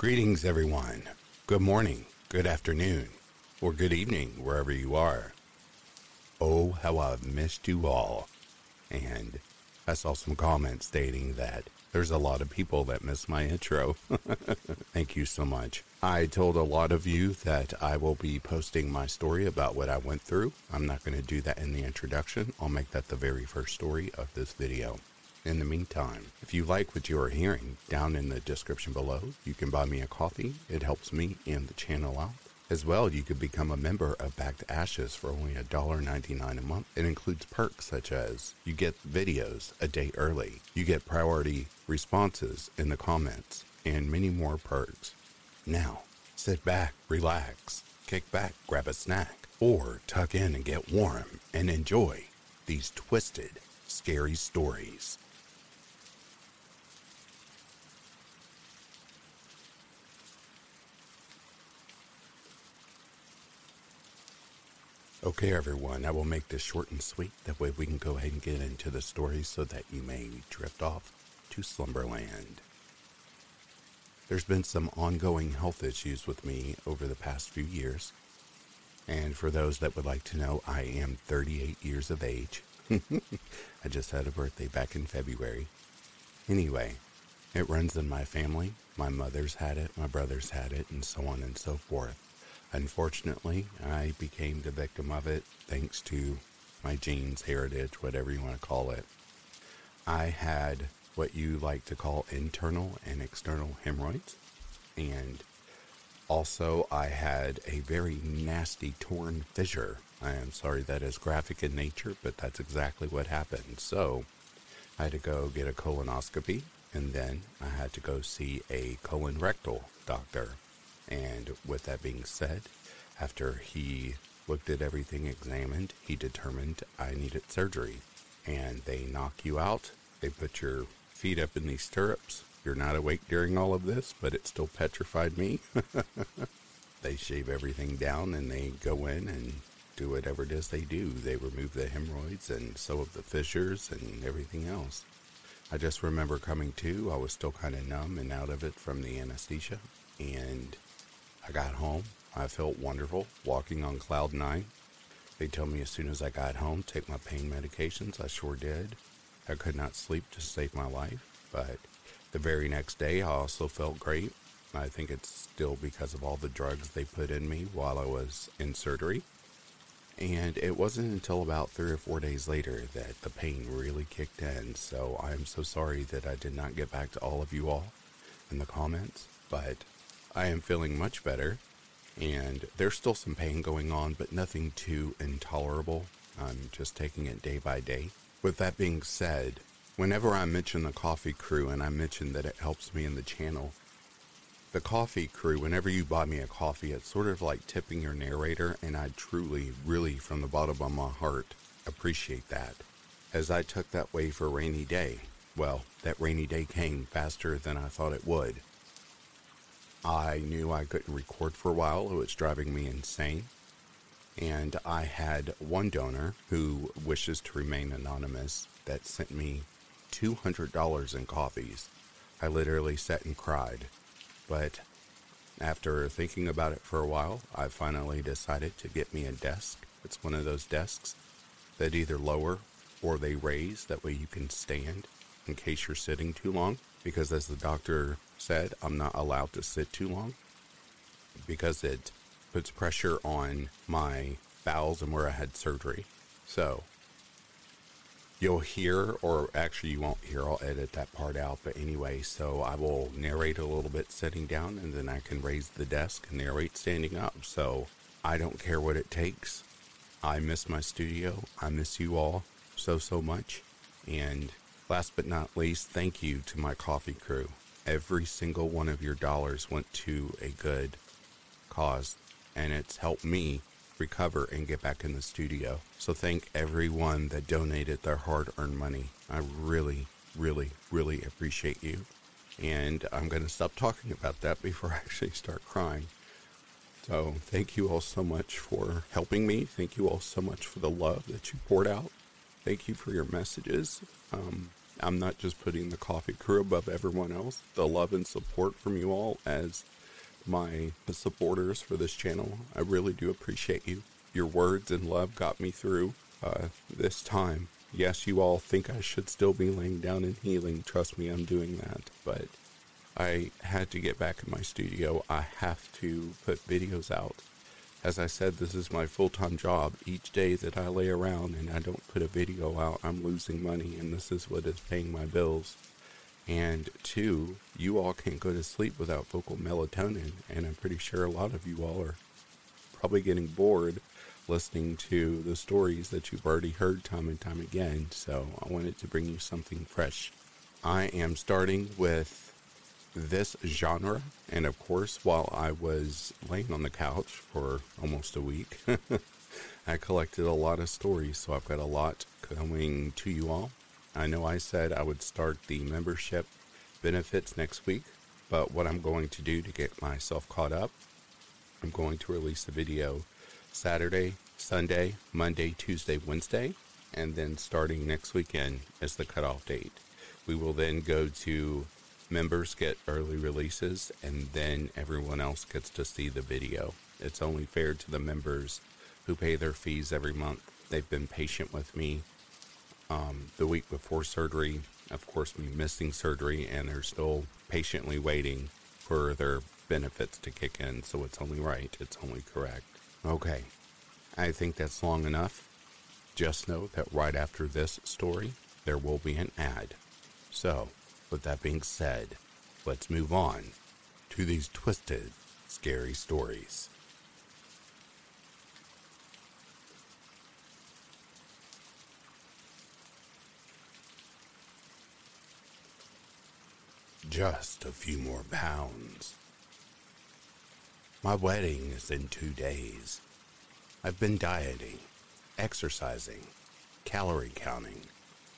Greetings, everyone. Good morning, good afternoon, or good evening, wherever you are. Oh, how I've missed you all. And I saw some comments stating that there's a lot of people that miss my intro. Thank you so much. I told a lot of you that I will be posting my story about what I went through. I'm not going to do that in the introduction. I'll make that the very first story of this video. In the meantime, if you like what you are hearing, down in the description below, you can buy me a coffee. It helps me and the channel out. As well, you could become a member of Back to Ashes for only $1.99 a month. It includes perks such as you get videos a day early, you get priority responses in the comments, and many more perks. Now, sit back, relax, kick back, grab a snack, or tuck in and get warm and enjoy these twisted, scary stories. Okay, everyone, I will make this short and sweet. That way we can go ahead and get into the story so that you may drift off to Slumberland. There's been some ongoing health issues with me over the past few years. And for those that would like to know, I am 38 years of age. I just had a birthday back in February. Anyway, it runs in my family. My mother's had it, my brother's had it, and so on and so forth. Unfortunately, I became the victim of it thanks to my genes, heritage, whatever you want to call it. I had what you like to call internal and external hemorrhoids. And also, I had a very nasty torn fissure. I am sorry that is graphic in nature, but that's exactly what happened. So, I had to go get a colonoscopy, and then I had to go see a colon rectal doctor. And with that being said, after he looked at everything, examined, he determined I needed surgery. And they knock you out. They put your feet up in these stirrups. You're not awake during all of this, but it still petrified me. they shave everything down and they go in and do whatever it is they do. They remove the hemorrhoids and sew up the fissures and everything else. I just remember coming to, I was still kind of numb and out of it from the anesthesia. And I got home. I felt wonderful, walking on cloud nine. They told me as soon as I got home, take my pain medications. I sure did. I could not sleep to save my life, but the very next day, I also felt great. I think it's still because of all the drugs they put in me while I was in surgery. And it wasn't until about three or four days later that the pain really kicked in. So I am so sorry that I did not get back to all of you all in the comments, but I am feeling much better, and there's still some pain going on, but nothing too intolerable. I'm just taking it day by day. With that being said, whenever I mention the coffee crew and I mention that it helps me in the channel, the coffee crew, whenever you buy me a coffee, it's sort of like tipping your narrator, and I truly, really, from the bottom of my heart, appreciate that. As I took that way for rainy day, well, that rainy day came faster than I thought it would. I knew I couldn't record for a while. It was driving me insane. And I had one donor who wishes to remain anonymous that sent me $200 in coffees. I literally sat and cried. But after thinking about it for a while, I finally decided to get me a desk. It's one of those desks that either lower or they raise. That way you can stand in case you're sitting too long. Because as the doctor said, I'm not allowed to sit too long because it puts pressure on my bowels and where I had surgery. So you'll hear, or actually you won't hear, I'll edit that part out. But anyway, so I will narrate a little bit sitting down and then I can raise the desk and narrate standing up. So I don't care what it takes. I miss my studio. I miss you all so, so much. And last but not least, thank you to my coffee crew. Every single one of your dollars went to a good cause, and it's helped me recover and get back in the studio. So thank everyone that donated their hard earned money. I really, really, really appreciate you. And I'm going to stop talking about that before I actually start crying. So thank you all so much for helping me. Thank you all so much for the love that you poured out. Thank you for your messages. Um, I'm not just putting the coffee crew above everyone else. The love and support from you all as my supporters for this channel. I really do appreciate you. Your words and love got me through uh, this time. Yes, you all think I should still be laying down and healing. Trust me, I'm doing that. But I had to get back in my studio. I have to put videos out. As I said, this is my full time job. Each day that I lay around and I don't put a video out, I'm losing money, and this is what is paying my bills. And two, you all can't go to sleep without vocal melatonin. And I'm pretty sure a lot of you all are probably getting bored listening to the stories that you've already heard time and time again. So I wanted to bring you something fresh. I am starting with this genre. And of course, while I was laying on the couch for almost a week, I collected a lot of stories. So I've got a lot coming to you all. I know I said I would start the membership benefits next week, but what I'm going to do to get myself caught up, I'm going to release a video Saturday, Sunday, Monday, Tuesday, Wednesday, and then starting next weekend is the cutoff date. We will then go to members get early releases, and then everyone else gets to see the video. It's only fair to the members who pay their fees every month. They've been patient with me um, the week before surgery, of course, me missing surgery, and they're still patiently waiting for their benefits to kick in. So it's only right, it's only correct. Okay, I think that's long enough. Just know that right after this story, there will be an ad. So, with that being said, let's move on to these twisted, scary stories. Just a few more pounds. My wedding is in two days. I've been dieting, exercising, calorie counting,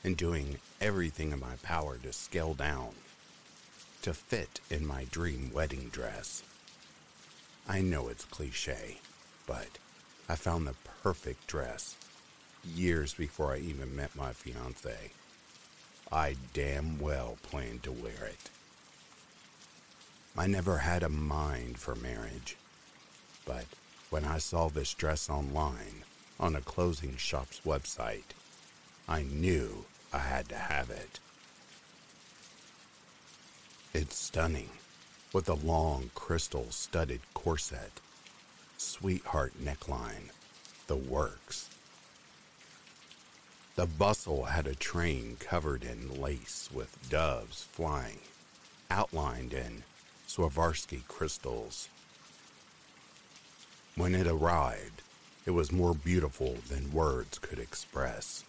and doing everything in my power to scale down, to fit in my dream wedding dress. I know it's cliche, but I found the perfect dress years before I even met my fiance. I damn well planned to wear it. I never had a mind for marriage. But when I saw this dress online on a clothing shop's website, I knew I had to have it. It's stunning, with a long crystal studded corset, sweetheart neckline, the works. The bustle had a train covered in lace with doves flying, outlined in Swarovski crystals. When it arrived, it was more beautiful than words could express.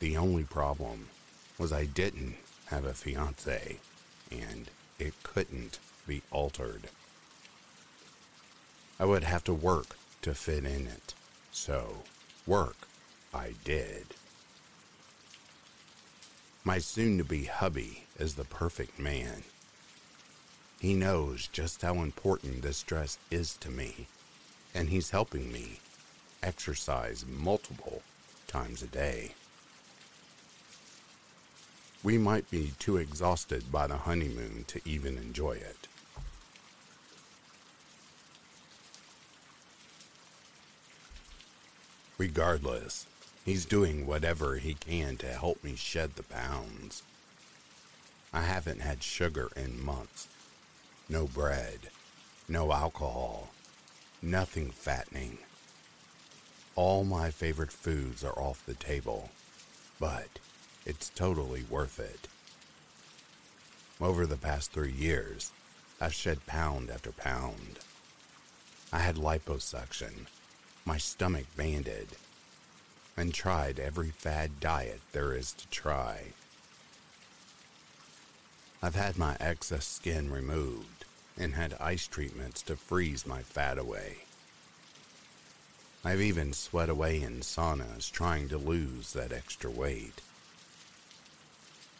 The only problem was I didn't have a fiance, and it couldn't be altered. I would have to work to fit in it, so work I did. My soon to be hubby is the perfect man. He knows just how important this dress is to me, and he's helping me exercise multiple times a day. We might be too exhausted by the honeymoon to even enjoy it. Regardless, he's doing whatever he can to help me shed the pounds. I haven't had sugar in months. No bread, no alcohol, nothing fattening. All my favorite foods are off the table, but it's totally worth it. Over the past three years, I've shed pound after pound. I had liposuction, my stomach banded, and tried every fad diet there is to try. I've had my excess skin removed and had ice treatments to freeze my fat away. I've even sweat away in saunas trying to lose that extra weight.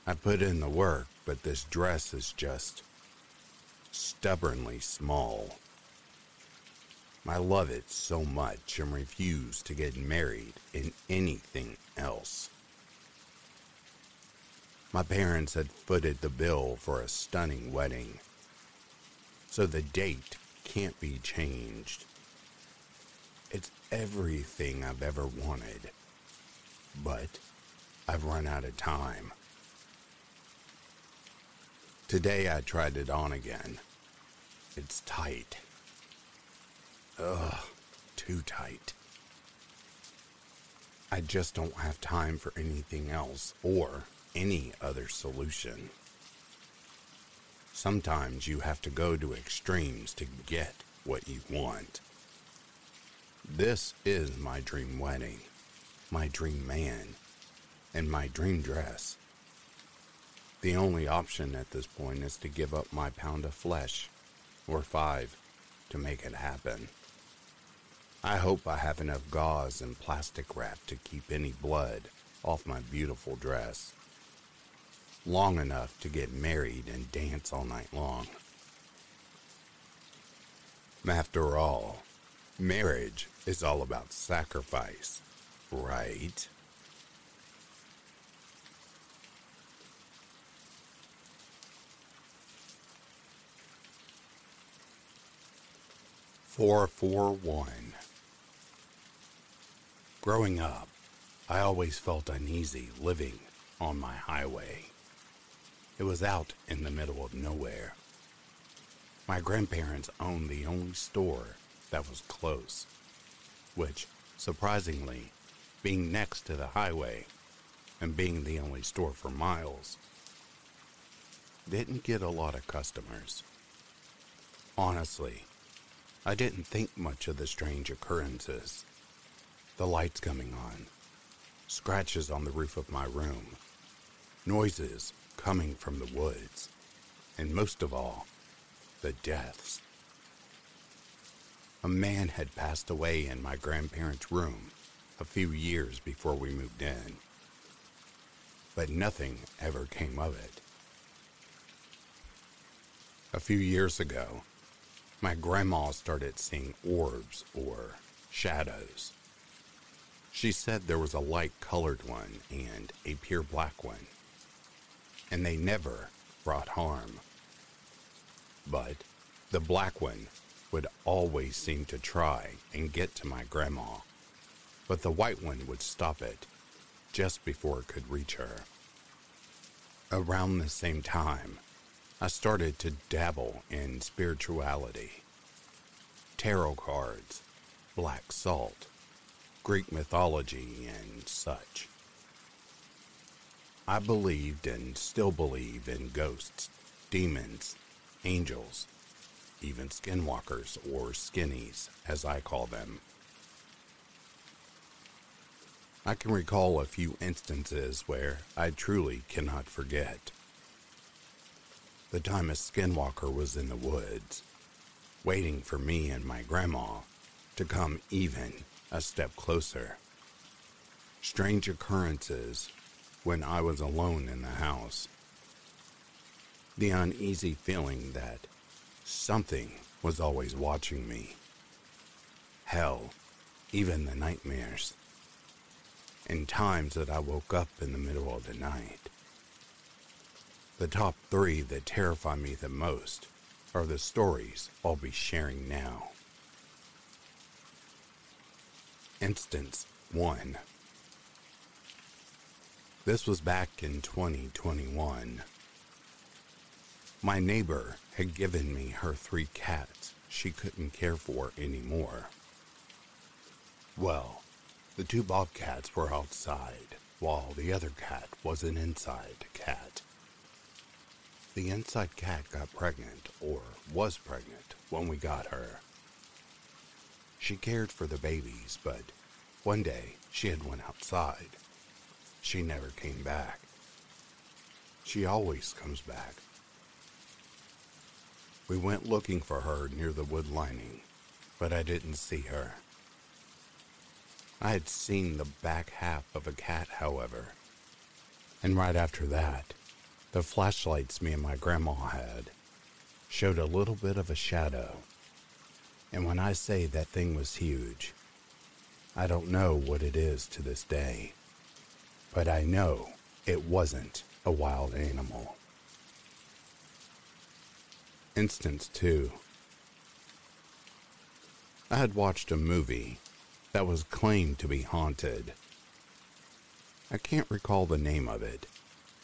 I put in the work, but this dress is just stubbornly small. I love it so much and refuse to get married in anything else. My parents had footed the bill for a stunning wedding, so the date can't be changed. It's everything I've ever wanted, but I've run out of time. Today I tried it on again. It's tight. Ugh, too tight. I just don't have time for anything else or any other solution. Sometimes you have to go to extremes to get what you want. This is my dream wedding, my dream man, and my dream dress. The only option at this point is to give up my pound of flesh, or five, to make it happen. I hope I have enough gauze and plastic wrap to keep any blood off my beautiful dress. Long enough to get married and dance all night long. After all, marriage is all about sacrifice, right? Four four one. Growing up, I always felt uneasy living on my highway. It was out in the middle of nowhere. My grandparents owned the only store that was close, which, surprisingly, being next to the highway and being the only store for miles, didn't get a lot of customers. Honestly, I didn't think much of the strange occurrences. The lights coming on, scratches on the roof of my room, noises coming from the woods, and most of all, the deaths. A man had passed away in my grandparents' room a few years before we moved in, but nothing ever came of it. A few years ago, my grandma started seeing orbs or shadows. She said there was a light colored one and a pure black one, and they never brought harm. But the black one would always seem to try and get to my grandma, but the white one would stop it just before it could reach her. Around the same time, I started to dabble in spirituality. Tarot cards, black salt, Greek mythology, and such. I believed and still believe in ghosts, demons, angels, even skinwalkers or skinnies, as I call them. I can recall a few instances where I truly cannot forget. The time a skinwalker was in the woods, waiting for me and my grandma to come even a step closer. Strange occurrences when I was alone in the house. The uneasy feeling that something was always watching me. Hell, even the nightmares. And times that I woke up in the middle of the night. The top three that terrify me the most are the stories I'll be sharing now. Instance 1. This was back in 2021. My neighbor had given me her three cats she couldn't care for anymore. Well, the two bobcats were outside, while the other cat was an inside cat. The inside cat got pregnant, or was pregnant, when we got her. She cared for the babies, but one day she had went outside. She never came back. She always comes back. We went looking for her near the wood lining, but I didn't see her. I had seen the back half of a cat, however. And right after that, the flashlights me and my grandma had showed a little bit of a shadow. And when I say that thing was huge, I don't know what it is to this day, but I know it wasn't a wild animal. Instance 2 I had watched a movie that was claimed to be haunted. I can't recall the name of it,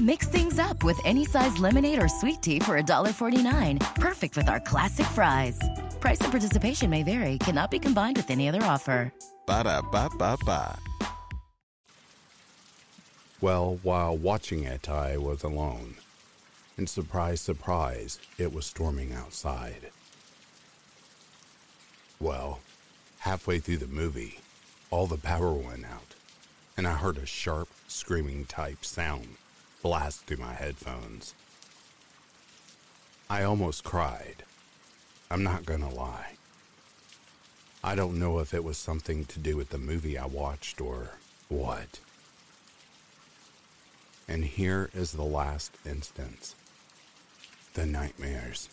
Mix things up with any size lemonade or sweet tea for $1.49. Perfect with our classic fries. Price and participation may vary, cannot be combined with any other offer. Ba da ba ba ba. Well, while watching it, I was alone. And surprise, surprise, it was storming outside. Well, halfway through the movie, all the power went out, and I heard a sharp, screaming type sound blast through my headphones. I almost cried. I'm not gonna lie. I don't know if it was something to do with the movie I watched or what. And here is the last instance the nightmares.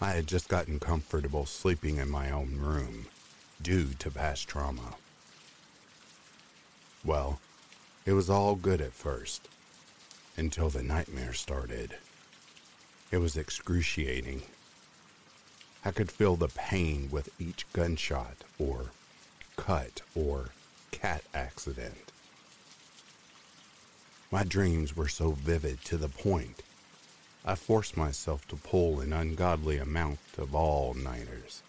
I had just gotten comfortable sleeping in my own room due to past trauma. Well, it was all good at first until the nightmare started. It was excruciating. I could feel the pain with each gunshot or cut or cat accident. My dreams were so vivid to the point I forced myself to pull an ungodly amount of all nighters.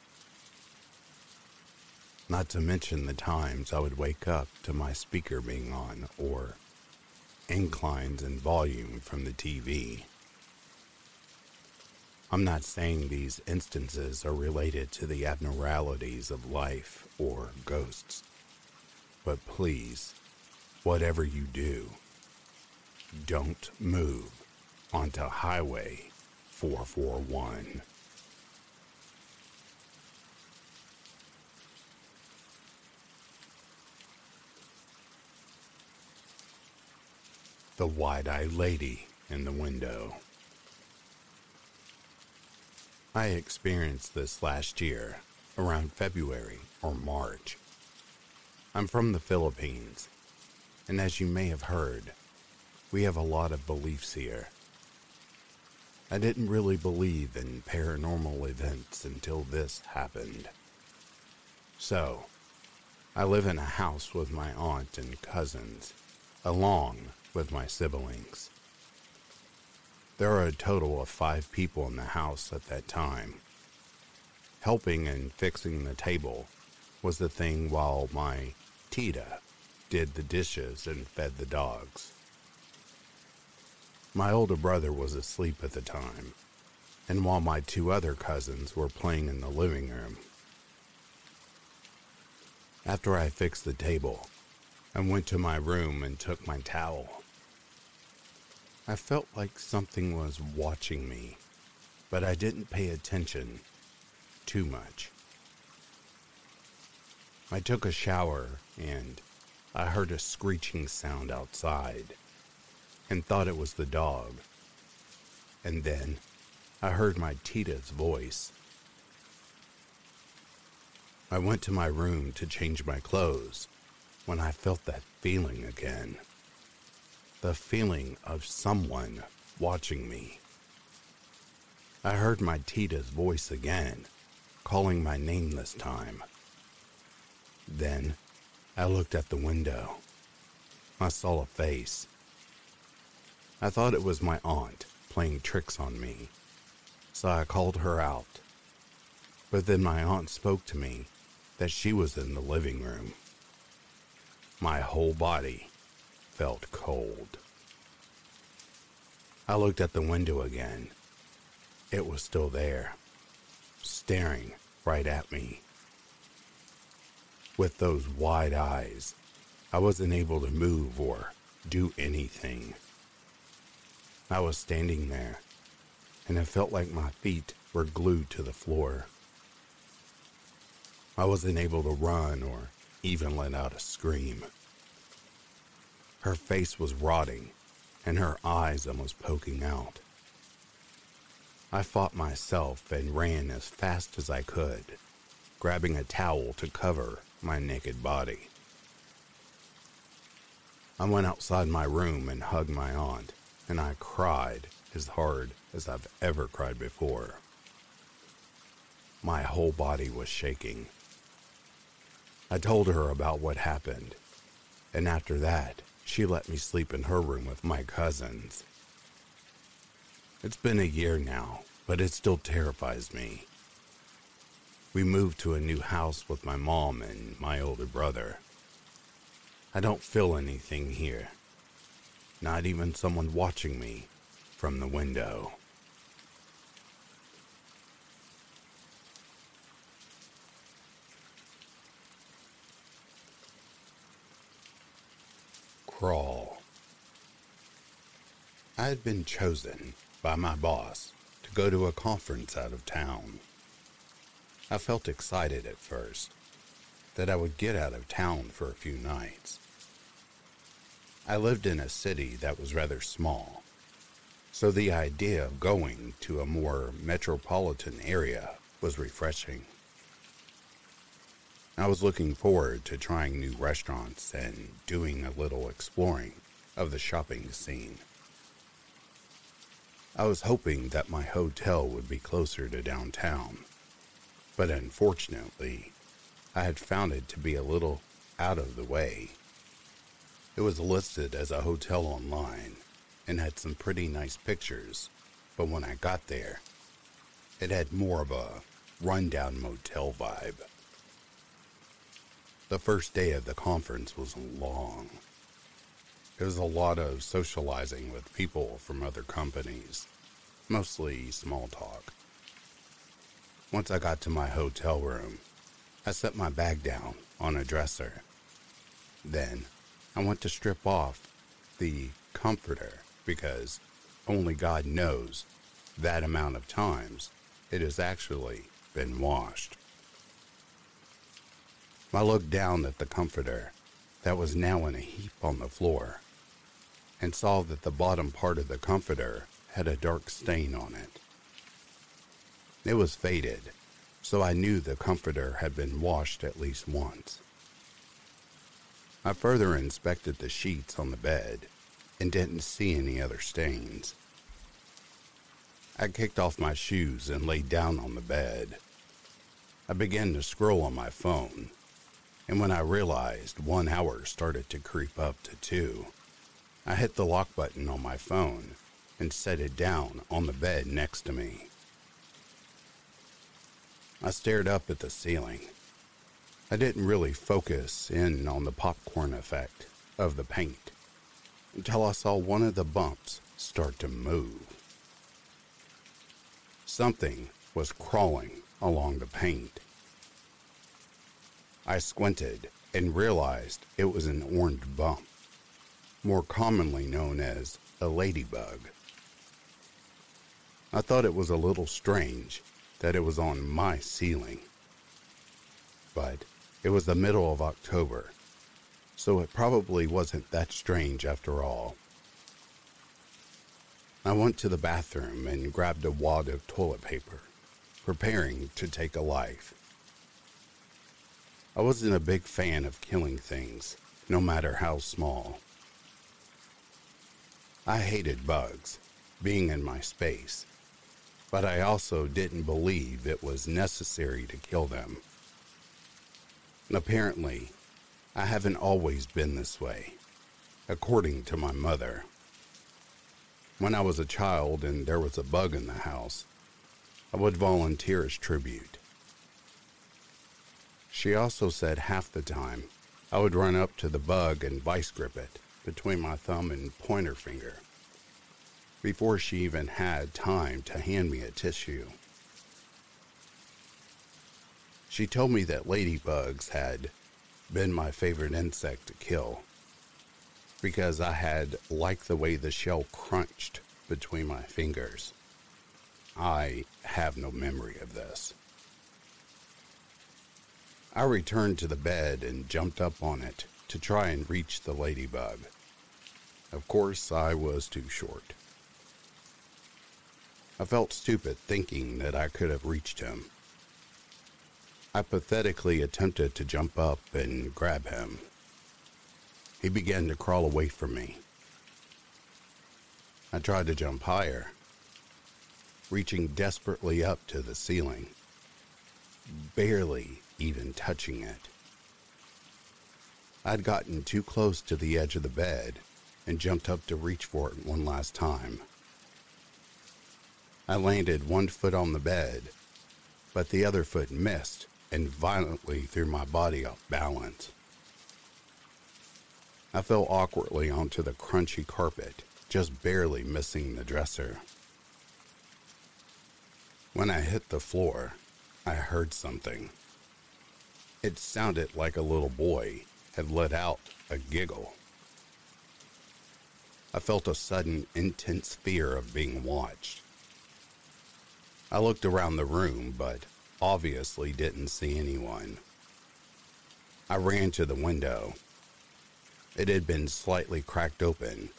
Not to mention the times I would wake up to my speaker being on or inclines in volume from the TV. I'm not saying these instances are related to the abnormalities of life or ghosts, but please, whatever you do, don't move onto Highway 441. The wide eyed lady in the window. I experienced this last year, around February or March. I'm from the Philippines, and as you may have heard, we have a lot of beliefs here. I didn't really believe in paranormal events until this happened. So, I live in a house with my aunt and cousins, along with my siblings. There are a total of five people in the house at that time. Helping and fixing the table was the thing while my Tita did the dishes and fed the dogs. My older brother was asleep at the time, and while my two other cousins were playing in the living room. After I fixed the table, I went to my room and took my towel. I felt like something was watching me, but I didn't pay attention too much. I took a shower and I heard a screeching sound outside and thought it was the dog. And then I heard my Tita's voice. I went to my room to change my clothes when I felt that feeling again. The feeling of someone watching me. I heard my Tita's voice again, calling my name this time. Then I looked at the window. I saw a face. I thought it was my aunt playing tricks on me so I called her out. But then my aunt spoke to me that she was in the living room. My whole body felt cold. I looked at the window again. It was still there, staring right at me. With those wide eyes, I wasn't able to move or do anything. I was standing there, and it felt like my feet were glued to the floor. I wasn't able to run or even let out a scream. Her face was rotting, and her eyes almost poking out. I fought myself and ran as fast as I could, grabbing a towel to cover my naked body. I went outside my room and hugged my aunt, and I cried as hard as I've ever cried before. My whole body was shaking. I told her about what happened, and after that, she let me sleep in her room with my cousins. It's been a year now, but it still terrifies me. We moved to a new house with my mom and my older brother. I don't feel anything here, not even someone watching me from the window. Crawl. I had been chosen by my boss to go to a conference out of town. I felt excited at first that I would get out of town for a few nights. I lived in a city that was rather small so the idea of going to a more metropolitan area was refreshing. I was looking forward to trying new restaurants and doing a little exploring of the shopping scene. I was hoping that my hotel would be closer to downtown, but unfortunately, I had found it to be a little out of the way. It was listed as a hotel online, and had some pretty nice pictures, but when I got there, it had more of a rundown motel vibe. The first day of the conference was long. It was a lot of socializing with people from other companies, mostly small talk. Once I got to my hotel room, I set my bag down on a dresser. Then I went to strip off the comforter because only God knows that amount of times it has actually been washed. I looked down at the comforter that was now in a heap on the floor and saw that the bottom part of the comforter had a dark stain on it. It was faded, so I knew the comforter had been washed at least once. I further inspected the sheets on the bed and didn't see any other stains. I kicked off my shoes and lay down on the bed. I began to scroll on my phone, and when I realized one hour started to creep up to two, I hit the lock button on my phone and set it down on the bed next to me. I stared up at the ceiling. I didn't really focus in on the popcorn effect of the paint until I saw one of the bumps start to move. Something was crawling along the paint. I squinted and realized it was an orange bump, more commonly known as a ladybug. I thought it was a little strange that it was on my ceiling. But it was the middle of October, so it probably wasn't that strange after all. I went to the bathroom and grabbed a wad of toilet paper, preparing to take a life. I wasn't a big fan of killing things, no matter how small. I hated bugs, being in my space, but I also didn't believe it was necessary to kill them. Apparently, I haven't always been this way, according to my mother. When I was a child and there was a bug in the house, I would volunteer as tribute. She also said half the time I would run up to the bug and vice grip it between my thumb and pointer finger before she even had time to hand me a tissue. She told me that ladybugs had been my favorite insect to kill because I had liked the way the shell crunched between my fingers. I have no memory of this. I returned to the bed and jumped up on it to try and reach the ladybug. Of course, I was too short. I felt stupid thinking that I could have reached him. I pathetically attempted to jump up and grab him, he began to crawl away from me. I tried to jump higher, reaching desperately up to the ceiling, barely even touching it. I'd gotten too close to the edge of the bed and jumped up to reach for it one last time. I landed one foot on the bed, but the other foot missed and violently threw my body off balance. I fell awkwardly onto the crunchy carpet, just barely missing the dresser. When I hit the floor, I heard something. It sounded like a little boy had let out a giggle. I felt a sudden intense fear of being watched. I looked around the room, but obviously didn't see anyone. I ran to the window it had been slightly cracked open,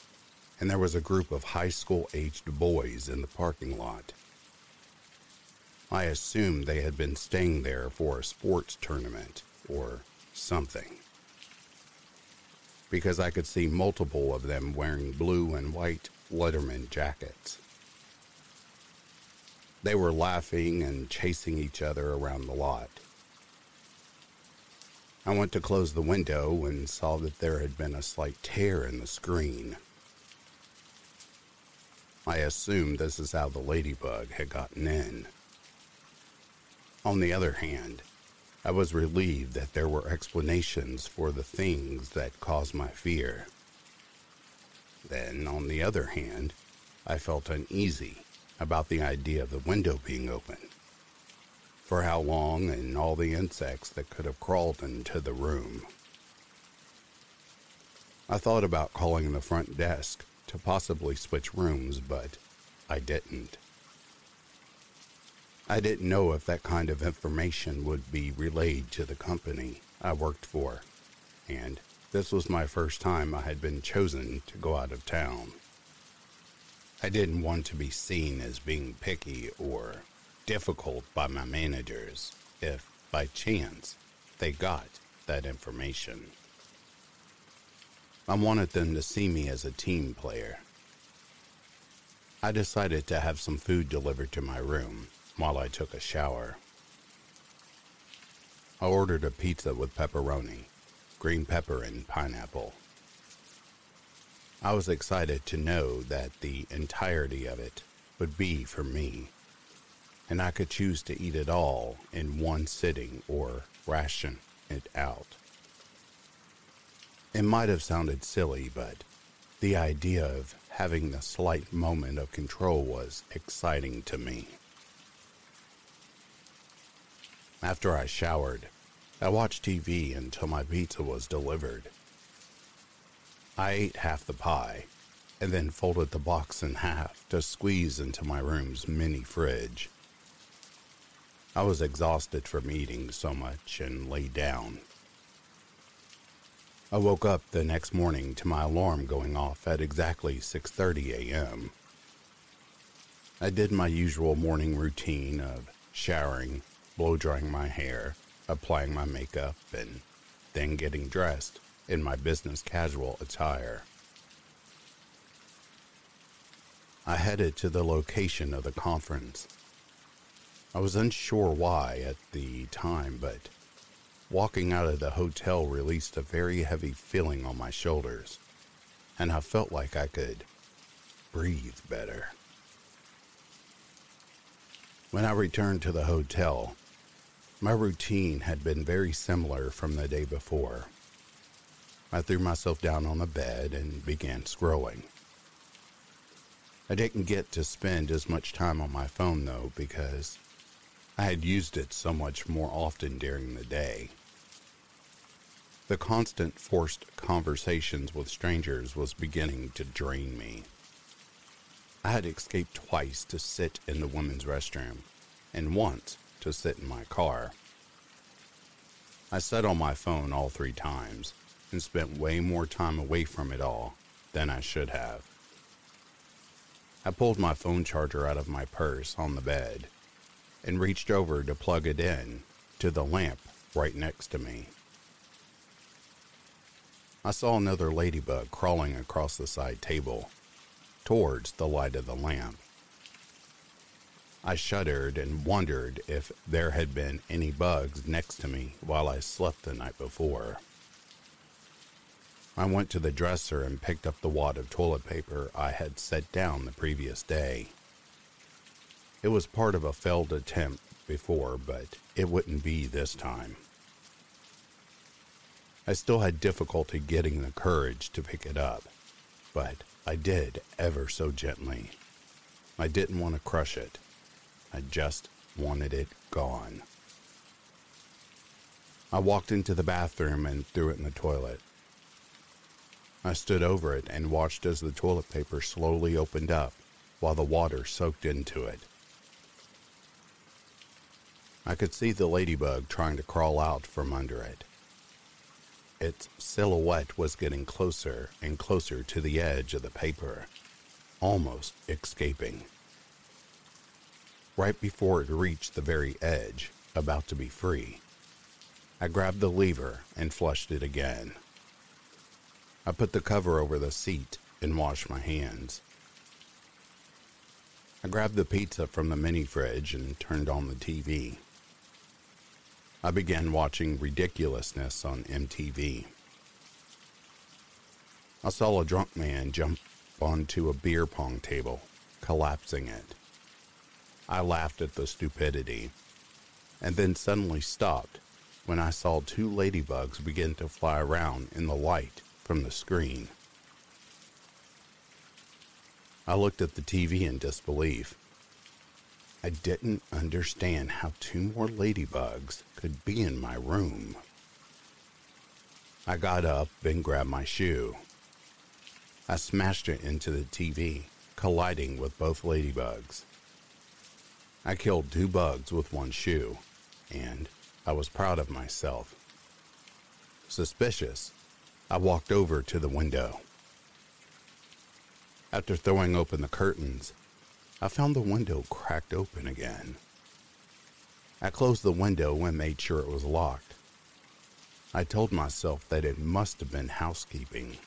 and there was a group of high school aged boys in the parking lot. I assumed they had been staying there for a sports tournament or something. Because I could see multiple of them wearing blue and white Letterman jackets. They were laughing and chasing each other around the lot. I went to close the window and saw that there had been a slight tear in the screen. I assumed this is how the ladybug had gotten in. On the other hand, I was relieved that there were explanations for the things that caused my fear. Then, on the other hand, I felt uneasy about the idea of the window being open for how long and all the insects that could have crawled into the room. I thought about calling the front desk to possibly switch rooms, but I didn't. I didn't know if that kind of information would be relayed to the company I worked for, and this was my first time I had been chosen to go out of town. I didn't want to be seen as being picky or difficult by my managers if, by chance, they got that information. I wanted them to see me as a team player. I decided to have some food delivered to my room while I took a shower. I ordered a pizza with pepperoni, green pepper, and pineapple. I was excited to know that the entirety of it would be for me and I could choose to eat it all in one sitting or ration it out. It might have sounded silly, but the idea of having the slight moment of control was exciting to me. After I showered, I watched TV until my pizza was delivered. I ate half the pie and then folded the box in half to squeeze into my room's mini fridge. I was exhausted from eating so much and lay down. I woke up the next morning to my alarm going off at exactly 6:30 a.m. I did my usual morning routine of showering, blow drying my hair, applying my makeup, and then getting dressed in my business casual attire. I headed to the location of the conference. I was unsure why at the time, but walking out of the hotel released a very heavy feeling on my shoulders, and I felt like I could breathe better. When I returned to the hotel, my routine had been very similar from the day before. I threw myself down on the bed and began scrolling. I didn't get to spend as much time on my phone though because I had used it so much more often during the day. The constant forced conversations with strangers was beginning to drain me. I had escaped twice to sit in the women's restroom and once to sit in my car. I sat on my phone all three times and spent way more time away from it all than I should have. I pulled my phone charger out of my purse on the bed and reached over to plug it in to the lamp right next to me. I saw another ladybug crawling across the side table towards the light of the lamp. I shuddered and wondered if there had been any bugs next to me while I slept the night before. I went to the dresser and picked up the wad of toilet paper I had set down the previous day. It was part of a failed attempt before, but it wouldn't be this time. I still had difficulty getting the courage to pick it up, but I did ever so gently. I didn't want to crush it. I just wanted it gone. I walked into the bathroom and threw it in the toilet. I stood over it and watched as the toilet paper slowly opened up while the water soaked into it. I could see the ladybug trying to crawl out from under it. Its silhouette was getting closer and closer to the edge of the paper, almost escaping. Right before it reached the very edge, about to be free, I grabbed the lever and flushed it again. I put the cover over the seat and washed my hands. I grabbed the pizza from the mini fridge and turned on the TV. I began watching ridiculousness on MTV. I saw a drunk man jump onto a beer pong table, collapsing it. I laughed at the stupidity, and then suddenly stopped when I saw two ladybugs begin to fly around in the light from the screen. I looked at the TV in disbelief. I didn't understand how two more ladybugs could be in my room. I got up and grabbed my shoe. I smashed it into the TV, colliding with both ladybugs. I killed two bugs with one shoe, and I was proud of myself. Suspicious, I walked over to the window. After throwing open the curtains, I found the window cracked open again. I closed the window and made sure it was locked. I told myself that it must have been housekeeping.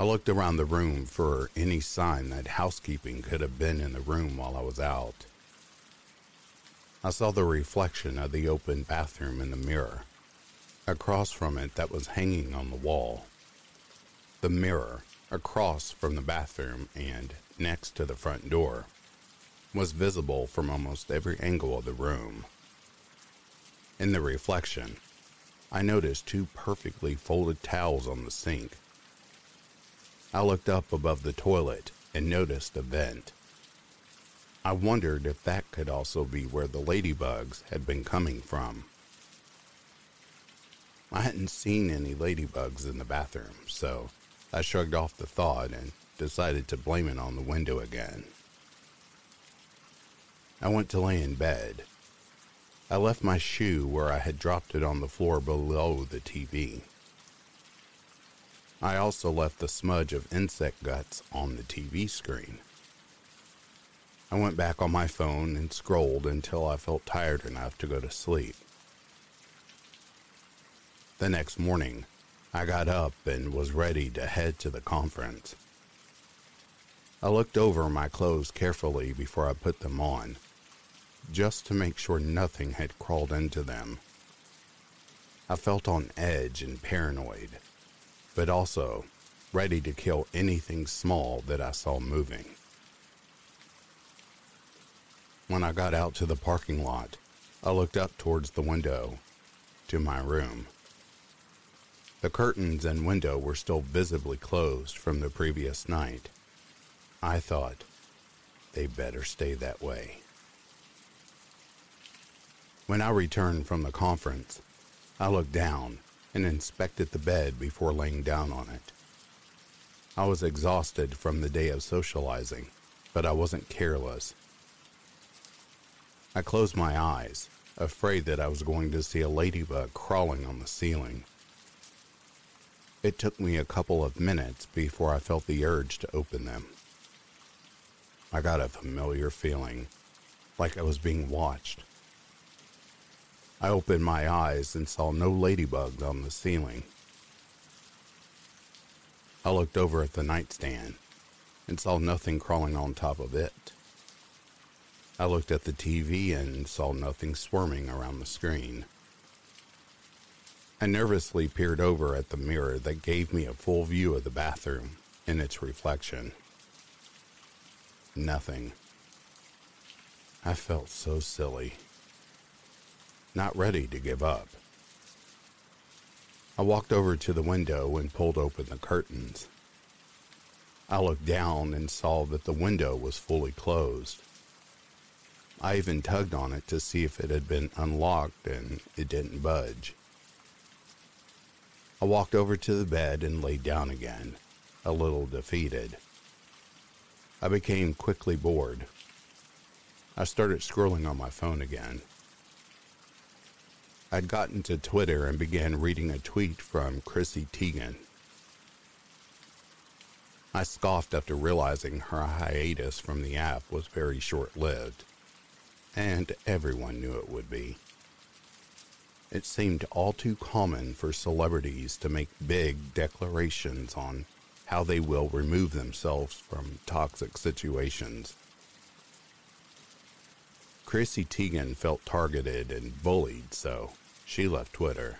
I looked around the room for any sign that housekeeping could have been in the room while I was out. I saw the reflection of the open bathroom in the mirror across from it that was hanging on the wall. The mirror, across from the bathroom and next to the front door, was visible from almost every angle of the room. In the reflection, I noticed two perfectly folded towels on the sink. I looked up above the toilet and noticed a vent. I wondered if that could also be where the ladybugs had been coming from. I hadn't seen any ladybugs in the bathroom, so I shrugged off the thought and decided to blame it on the window again. I went to lay in bed. I left my shoe where I had dropped it on the floor below the TV. I also left the smudge of insect guts on the TV screen. I went back on my phone and scrolled until I felt tired enough to go to sleep. The next morning, I got up and was ready to head to the conference. I looked over my clothes carefully before I put them on, just to make sure nothing had crawled into them. I felt on edge and paranoid, but also ready to kill anything small that I saw moving. When I got out to the parking lot, I looked up towards the window to my room. The curtains and window were still visibly closed from the previous night. I thought, they better stay that way. When I returned from the conference, I looked down and inspected the bed before laying down on it. I was exhausted from the day of socializing, but I wasn't careless I closed my eyes, afraid that I was going to see a ladybug crawling on the ceiling. It took me a couple of minutes before I felt the urge to open them. I got a familiar feeling, like I was being watched. I opened my eyes and saw no ladybugs on the ceiling. I looked over at the nightstand and saw nothing crawling on top of it. I looked at the TV and saw nothing swarming around the screen. I nervously peered over at the mirror that gave me a full view of the bathroom and its reflection. Nothing. I felt so silly. Not ready to give up. I walked over to the window and pulled open the curtains. I looked down and saw that the window was fully closed. I even tugged on it to see if it had been unlocked and it didn't budge. I walked over to the bed and lay down again, a little defeated. I became quickly bored. I started scrolling on my phone again. I'd gotten to Twitter and began reading a tweet from Chrissy Teigen. I scoffed after realizing her hiatus from the app was very short lived and everyone knew it would be. It seemed all too common for celebrities to make big declarations on how they will remove themselves from toxic situations. Chrissy Teigen felt targeted and bullied, so she left Twitter.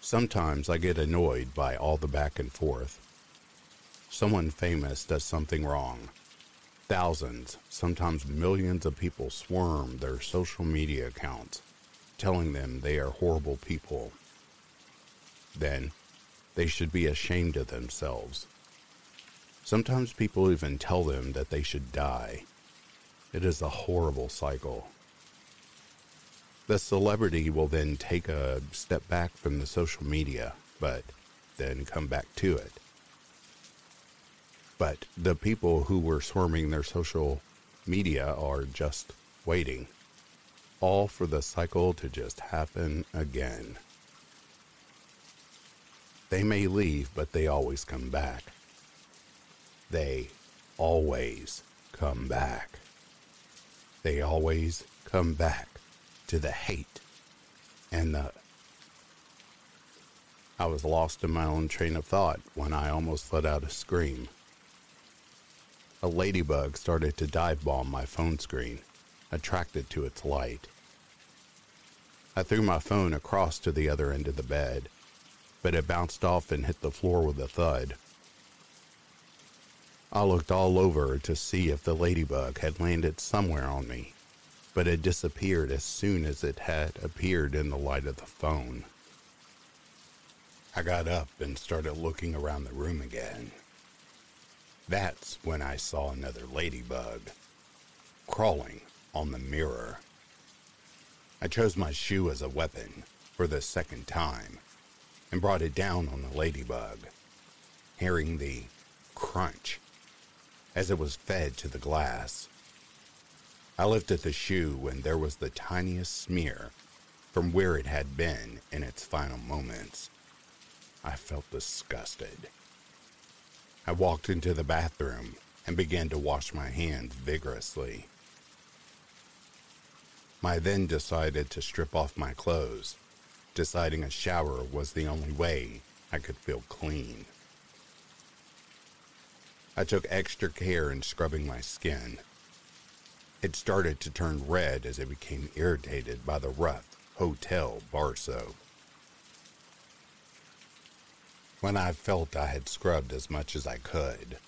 Sometimes I get annoyed by all the back and forth. Someone famous does something wrong Thousands, sometimes millions of people swarm their social media accounts, telling them they are horrible people. Then, they should be ashamed of themselves. Sometimes people even tell them that they should die. It is a horrible cycle. The celebrity will then take a step back from the social media, but then come back to it but the people who were swarming their social media are just waiting, all for the cycle to just happen again. They may leave, but they always come back. They always come back. They always come back to the hate and the. I was lost in my own train of thought when I almost let out a scream a ladybug started to dive bomb my phone screen, attracted to its light. I threw my phone across to the other end of the bed, but it bounced off and hit the floor with a thud. I looked all over to see if the ladybug had landed somewhere on me, but it disappeared as soon as it had appeared in the light of the phone. I got up and started looking around the room again. That's when I saw another ladybug crawling on the mirror. I chose my shoe as a weapon for the second time and brought it down on the ladybug, hearing the crunch as it was fed to the glass. I lifted the shoe and there was the tiniest smear from where it had been in its final moments. I felt disgusted. I walked into the bathroom and began to wash my hands vigorously. I then decided to strip off my clothes, deciding a shower was the only way I could feel clean. I took extra care in scrubbing my skin. It started to turn red as it became irritated by the rough hotel bar soap. When I felt I had scrubbed as much as I could,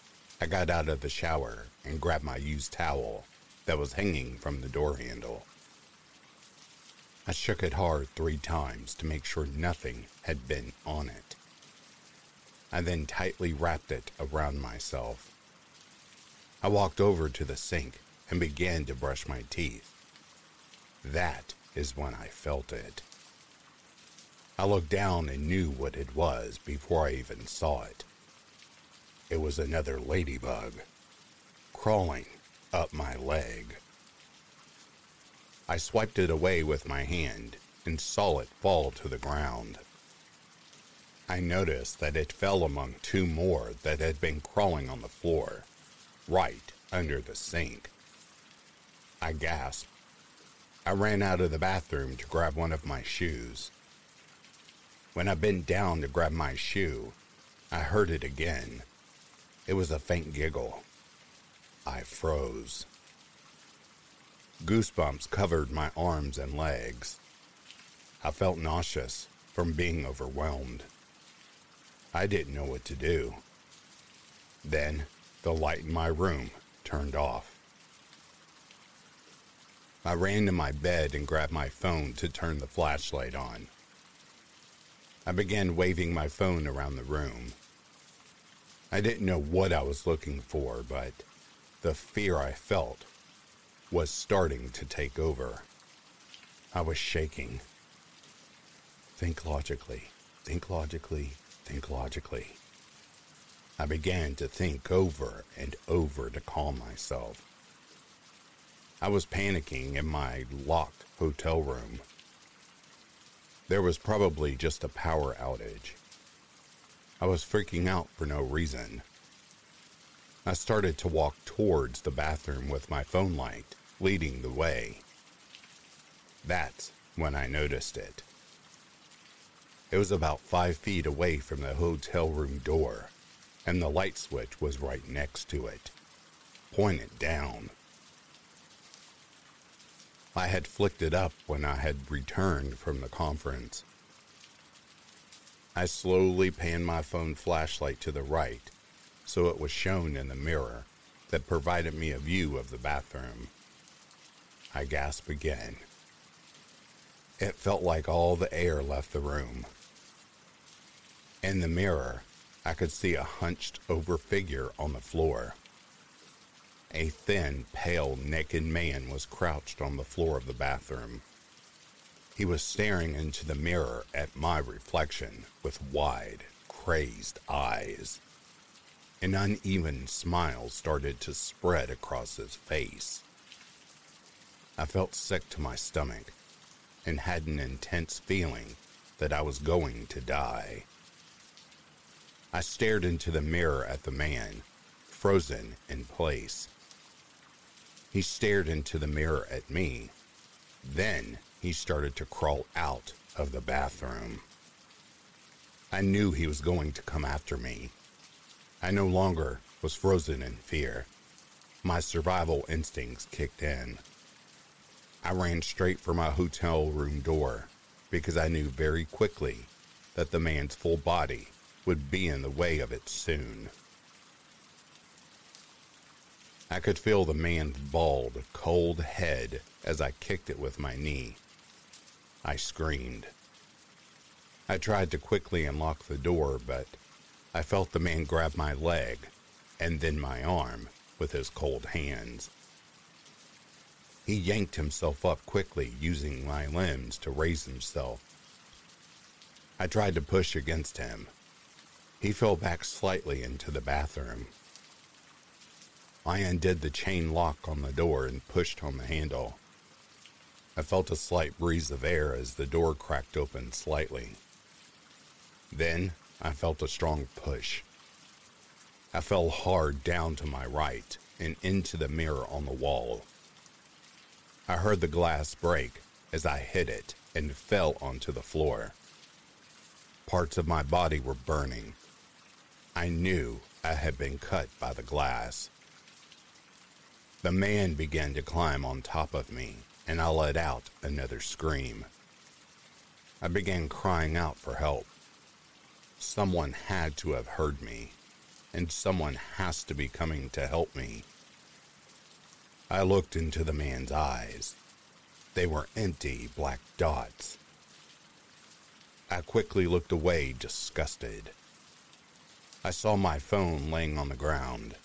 I got out of the shower and grabbed my used towel that was hanging from the door handle. I shook it hard three times to make sure nothing had been on it. I then tightly wrapped it around myself. I walked over to the sink and began to brush my teeth. That is when I felt it. I looked down and knew what it was before I even saw it. It was another ladybug crawling up my leg. I swiped it away with my hand and saw it fall to the ground. I noticed that it fell among two more that had been crawling on the floor, right under the sink. I gasped. I ran out of the bathroom to grab one of my shoes. When I bent down to grab my shoe, I heard it again. It was a faint giggle. I froze. Goosebumps covered my arms and legs. I felt nauseous from being overwhelmed. I didn't know what to do. Then the light in my room turned off. I ran to my bed and grabbed my phone to turn the flashlight on. I began waving my phone around the room. I didn't know what I was looking for, but the fear I felt was starting to take over. I was shaking. Think logically, think logically, think logically. I began to think over and over to calm myself. I was panicking in my locked hotel room there was probably just a power outage. I was freaking out for no reason. I started to walk towards the bathroom with my phone light leading the way. That's when I noticed it. It was about five feet away from the hotel room door, and the light switch was right next to it, pointed down. I had flicked it up when I had returned from the conference. I slowly panned my phone flashlight to the right so it was shown in the mirror that provided me a view of the bathroom. I gasped again. It felt like all the air left the room. In the mirror, I could see a hunched over figure on the floor. A thin, pale, naked man was crouched on the floor of the bathroom. He was staring into the mirror at my reflection with wide, crazed eyes. An uneven smile started to spread across his face. I felt sick to my stomach and had an intense feeling that I was going to die. I stared into the mirror at the man, frozen in place. He stared into the mirror at me. Then he started to crawl out of the bathroom. I knew he was going to come after me. I no longer was frozen in fear. My survival instincts kicked in. I ran straight for my hotel room door because I knew very quickly that the man's full body would be in the way of it soon. I could feel the man's bald, cold head as I kicked it with my knee. I screamed. I tried to quickly unlock the door, but I felt the man grab my leg, and then my arm with his cold hands. He yanked himself up quickly, using my limbs to raise himself. I tried to push against him. He fell back slightly into the bathroom. I undid the chain lock on the door and pushed on the handle. I felt a slight breeze of air as the door cracked open slightly. Then I felt a strong push. I fell hard down to my right and into the mirror on the wall. I heard the glass break as I hit it and fell onto the floor. Parts of my body were burning. I knew I had been cut by the glass. The man began to climb on top of me, and I let out another scream. I began crying out for help. Someone had to have heard me, and someone has to be coming to help me. I looked into the man's eyes. They were empty black dots. I quickly looked away, disgusted. I saw my phone laying on the ground,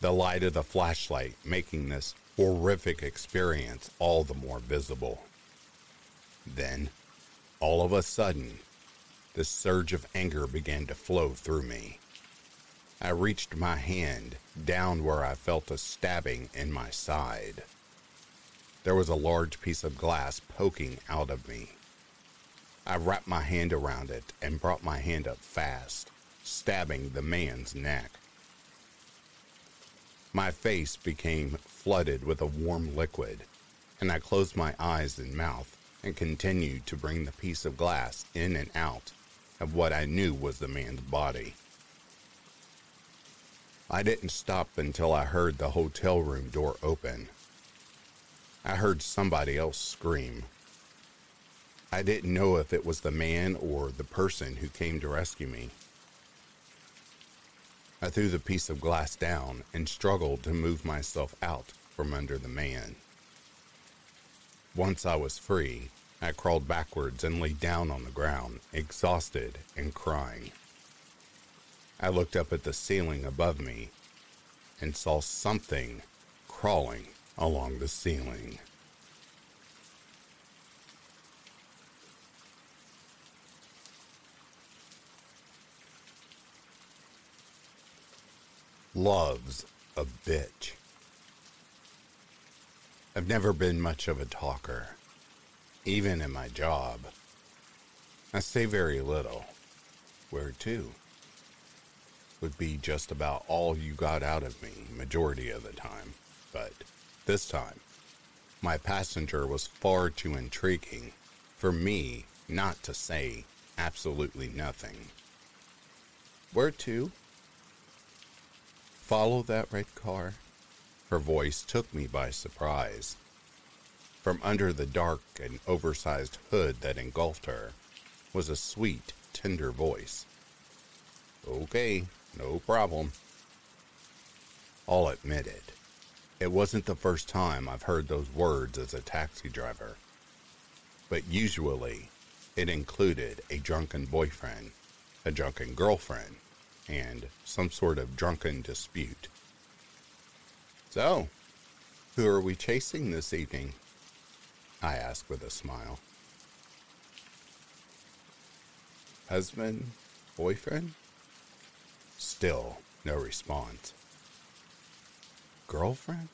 the light of the flashlight making this horrific experience all the more visible. Then, all of a sudden, the surge of anger began to flow through me. I reached my hand down where I felt a stabbing in my side. There was a large piece of glass poking out of me. I wrapped my hand around it and brought my hand up fast, stabbing the man's neck. My face became flooded with a warm liquid, and I closed my eyes and mouth and continued to bring the piece of glass in and out of what I knew was the man's body. I didn't stop until I heard the hotel room door open. I heard somebody else scream. I didn't know if it was the man or the person who came to rescue me. I threw the piece of glass down and struggled to move myself out from under the man. Once I was free, I crawled backwards and lay down on the ground, exhausted and crying. I looked up at the ceiling above me and saw something crawling along the ceiling. Love's a bitch. I've never been much of a talker, even in my job. I say very little. Where to? would be just about all you got out of me majority of the time. But this time, my passenger was far too intriguing for me not to say absolutely nothing. Where to? Follow that red car. Her voice took me by surprise. From under the dark and oversized hood that engulfed her was a sweet, tender voice. Okay, no problem. I'll admit it. It wasn't the first time I've heard those words as a taxi driver. But usually, it included a drunken boyfriend, a drunken girlfriend, and some sort of drunken dispute. So, who are we chasing this evening? I asked with a smile. Husband? Boyfriend? Still, no response. Girlfriend?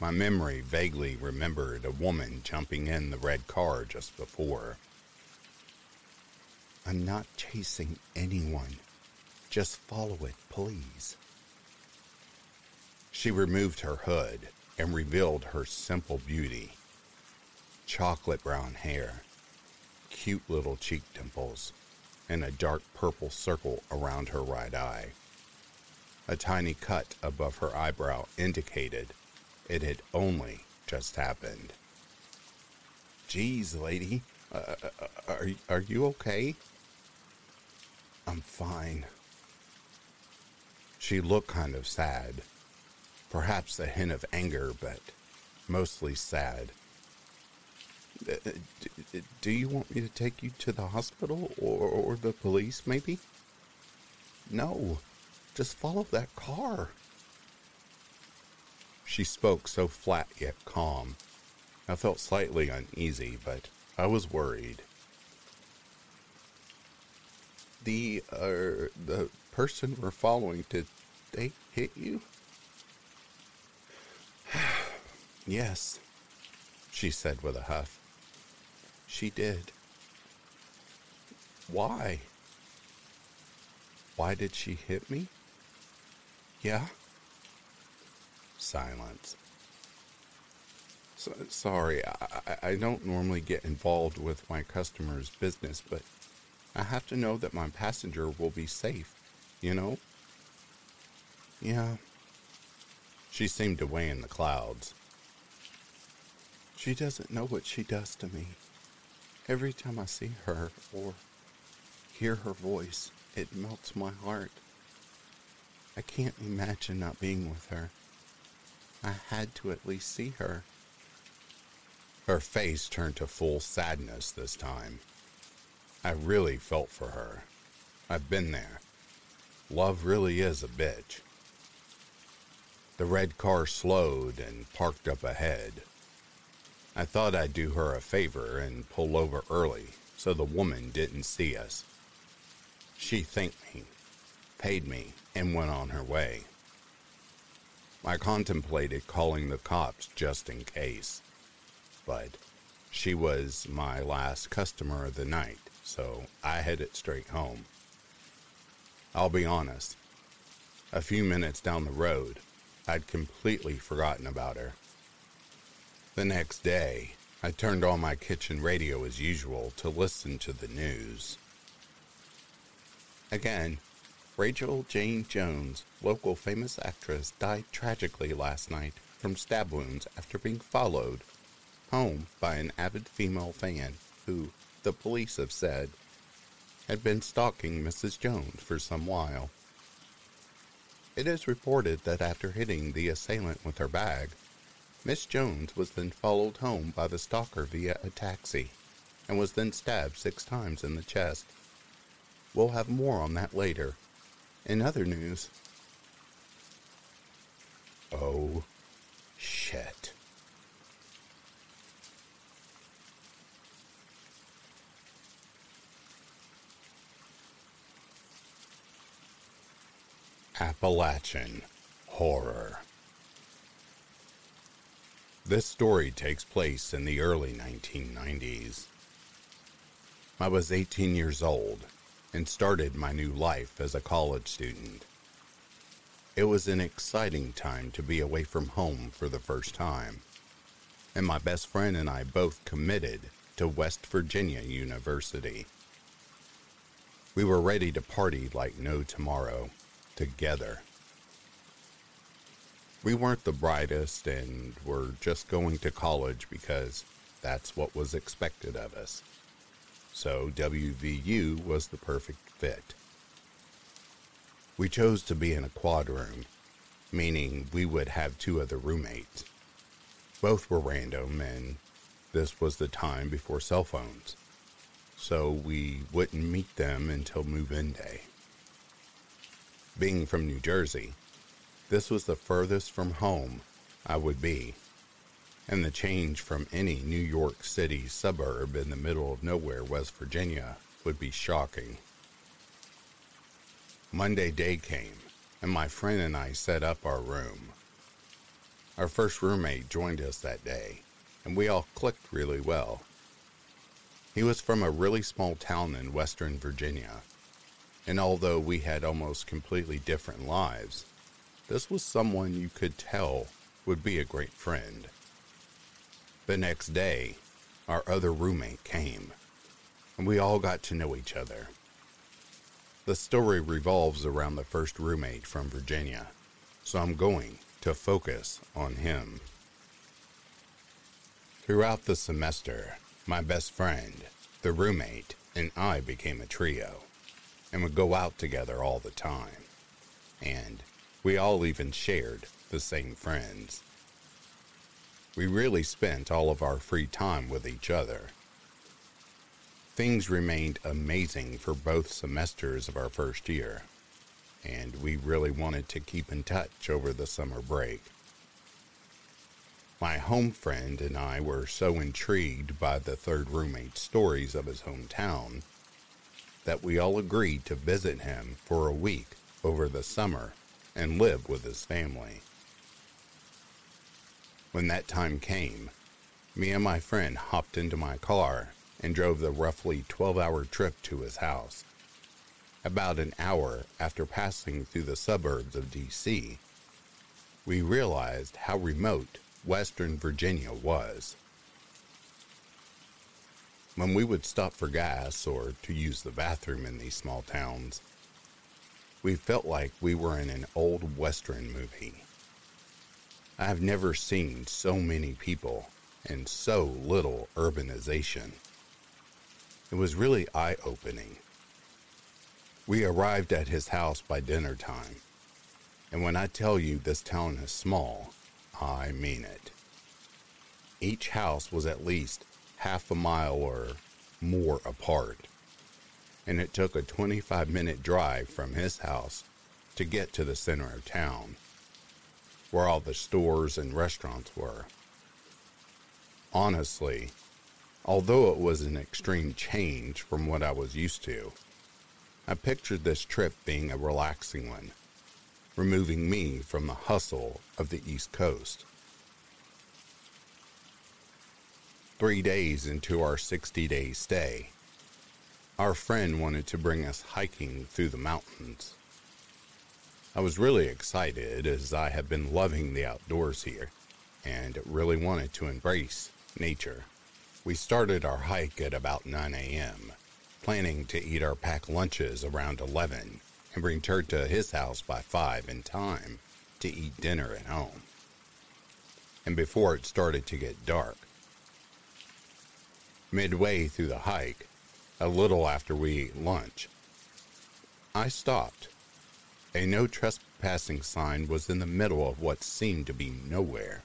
My memory vaguely remembered a woman jumping in the red car just before. I'm not chasing anyone. Just follow it, please. She removed her hood and revealed her simple beauty chocolate brown hair, cute little cheek dimples, and a dark purple circle around her right eye. A tiny cut above her eyebrow indicated it had only just happened. Geez, lady, uh, uh, uh are, are you okay? I'm fine. She looked kind of sad. Perhaps a hint of anger, but mostly sad. Uh, do you want me to take you to the hospital or, or the police, maybe? No, Just follow that car. She spoke so flat yet calm. I felt slightly uneasy, but I was worried. The, uh, the person we're following, did they hit you? yes, she said with a huff. She did. Why? Why did she hit me? Yeah? Silence. So, sorry, I, I don't normally get involved with my customers' business, but I have to know that my passenger will be safe, you know? Yeah. She seemed to weigh in the clouds. She doesn't know what she does to me. Every time I see her or hear her voice, it melts my heart. I can't imagine not being with her. I had to at least see her. Her face turned to full sadness this time. I really felt for her. I've been there. Love really is a bitch. The red car slowed and parked up ahead. I thought I'd do her a favor and pull over early so the woman didn't see us. She thanked me, paid me, and went on her way. I contemplated calling the cops just in case, but she was my last customer of the night, so I headed straight home. I'll be honest, a few minutes down the road, I'd completely forgotten about her. The next day, I turned on my kitchen radio as usual to listen to the news. Again, Rachel Jane Jones, local famous actress, died tragically last night from stab wounds after being followed home by an avid female fan who, the police have said, had been stalking Mrs. Jones for some while. It is reported that after hitting the assailant with her bag, Miss Jones was then followed home by the stalker via a taxi and was then stabbed six times in the chest. We'll have more on that later. In other news, oh Appalachian Horror. This story takes place in the early 1990s. I was 18 years old and started my new life as a college student. It was an exciting time to be away from home for the first time, and my best friend and I both committed to West Virginia University. We were ready to party like no tomorrow, together. We weren't the brightest and were just going to college because that's what was expected of us so WVU was the perfect fit. We chose to be in a quad room, meaning we would have two other roommates. Both were random, and this was the time before cell phones, so we wouldn't meet them until move in day. Being from New Jersey, this was the furthest from home I would be and the change from any New York City suburb in the middle of nowhere, West Virginia, would be shocking. Monday day came, and my friend and I set up our room. Our first roommate joined us that day, and we all clicked really well. He was from a really small town in Western Virginia, and although we had almost completely different lives, this was someone you could tell would be a great friend. The next day, our other roommate came, and we all got to know each other. The story revolves around the first roommate from Virginia, so I'm going to focus on him. Throughout the semester, my best friend, the roommate, and I became a trio, and would go out together all the time. And we all even shared the same friends. We really spent all of our free time with each other. Things remained amazing for both semesters of our first year. and we really wanted to keep in touch over the summer break. My home friend and I were so intrigued by the third roommate's stories of his hometown that we all agreed to visit him for a week over the summer and live with his family. When that time came, me and my friend hopped into my car and drove the roughly 12 hour trip to his house. About an hour after passing through the suburbs of DC, we realized how remote Western Virginia was. When we would stop for gas or to use the bathroom in these small towns, we felt like we were in an old Western movie. I have never seen so many people and so little urbanization. It was really eye opening. We arrived at his house by dinner time, and when I tell you this town is small, I mean it. Each house was at least half a mile or more apart, and it took a 25 minute drive from his house to get to the center of town, where all the stores and restaurants were. Honestly, although it was an extreme change from what I was used to, I pictured this trip being a relaxing one, removing me from the hustle of the East Coast. Three days into our 60 day stay, our friend wanted to bring us hiking through the mountains. I was really excited as I have been loving the outdoors here and really wanted to embrace nature. We started our hike at about 9 a.m., planning to eat our packed lunches around 11 and bring return to his house by 5 in time to eat dinner at home. And before it started to get dark, Midway through the hike, a little after we ate lunch, I stopped. A no trespassing sign was in the middle of what seemed to be nowhere.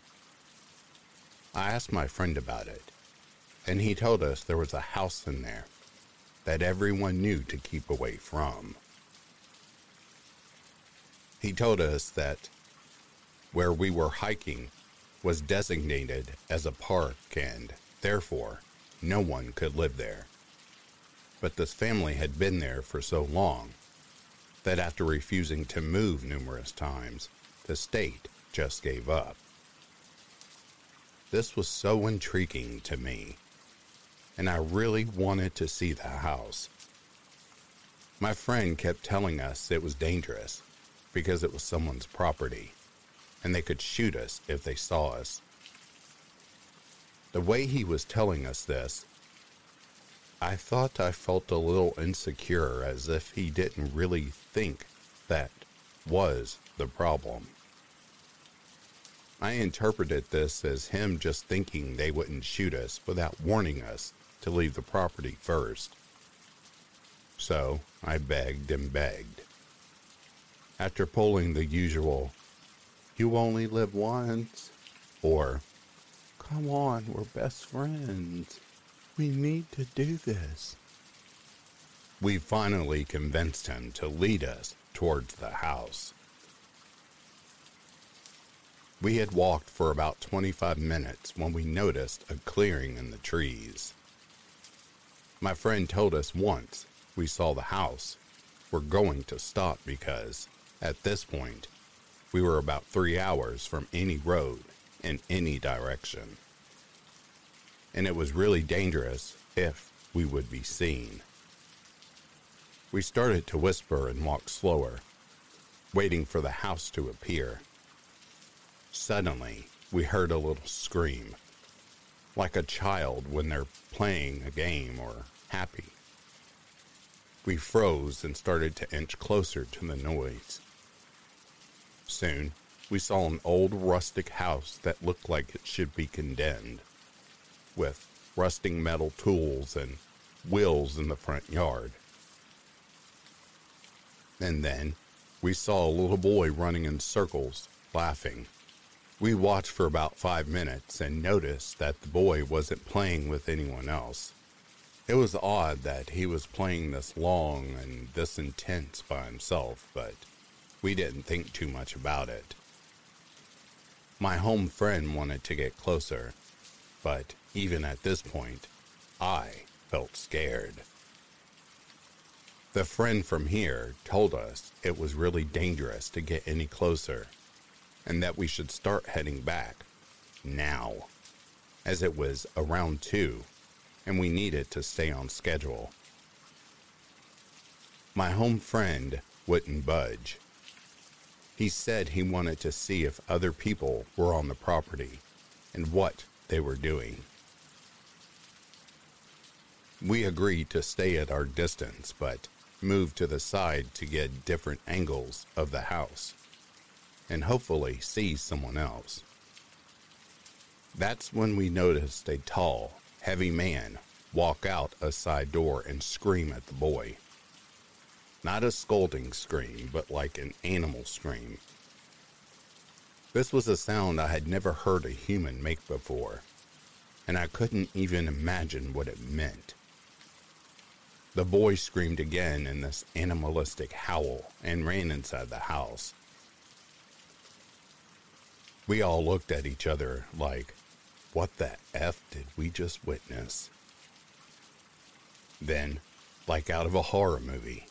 I asked my friend about it, and he told us there was a house in there that everyone knew to keep away from. He told us that where we were hiking was designated as a park and, therefore, no one could live there. But this family had been there for so long that after refusing to move numerous times, the state just gave up. This was so intriguing to me, and I really wanted to see the house. My friend kept telling us it was dangerous because it was someone's property, and they could shoot us if they saw us. The way he was telling us this, I thought I felt a little insecure as if he didn't really think that was the problem. I interpreted this as him just thinking they wouldn't shoot us without warning us to leave the property first. So I begged and begged. After pulling the usual, you only live once, or Come on, we're best friends. We need to do this. We finally convinced him to lead us towards the house. We had walked for about 25 minutes when we noticed a clearing in the trees. My friend told us once we saw the house, we're going to stop because, at this point, we were about three hours from any road in any direction. And it was really dangerous if we would be seen. We started to whisper and walk slower, waiting for the house to appear. Suddenly, we heard a little scream, like a child when they're playing a game or happy. We froze and started to inch closer to the noise. Soon, we saw an old rustic house that looked like it should be condemned, with rusting metal tools and wheels in the front yard. And then we saw a little boy running in circles, laughing. We watched for about five minutes and noticed that the boy wasn't playing with anyone else. It was odd that he was playing this long and this intense by himself, but we didn't think too much about it. My home friend wanted to get closer, but even at this point, I felt scared. The friend from here told us it was really dangerous to get any closer and that we should start heading back now, as it was around 2 and we needed to stay on schedule. My home friend wouldn't budge. He said he wanted to see if other people were on the property and what they were doing. We agreed to stay at our distance, but moved to the side to get different angles of the house and hopefully see someone else. That's when we noticed a tall, heavy man walk out a side door and scream at the boy. Not a scolding scream, but like an animal scream. This was a sound I had never heard a human make before, and I couldn't even imagine what it meant. The boy screamed again in this animalistic howl and ran inside the house. We all looked at each other like, what the F did we just witness? Then, like out of a horror movie,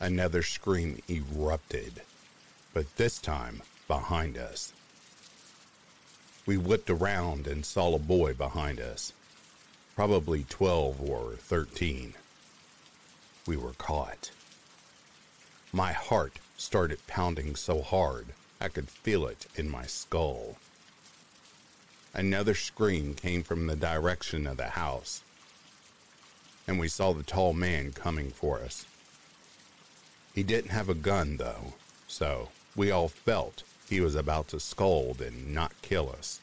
another scream erupted, but this time behind us. We whipped around and saw a boy behind us, probably 12 or 13. We were caught. My heart started pounding so hard I could feel it in my skull. Another scream came from the direction of the house, and we saw the tall man coming for us. He didn't have a gun, though, so we all felt he was about to scold and not kill us.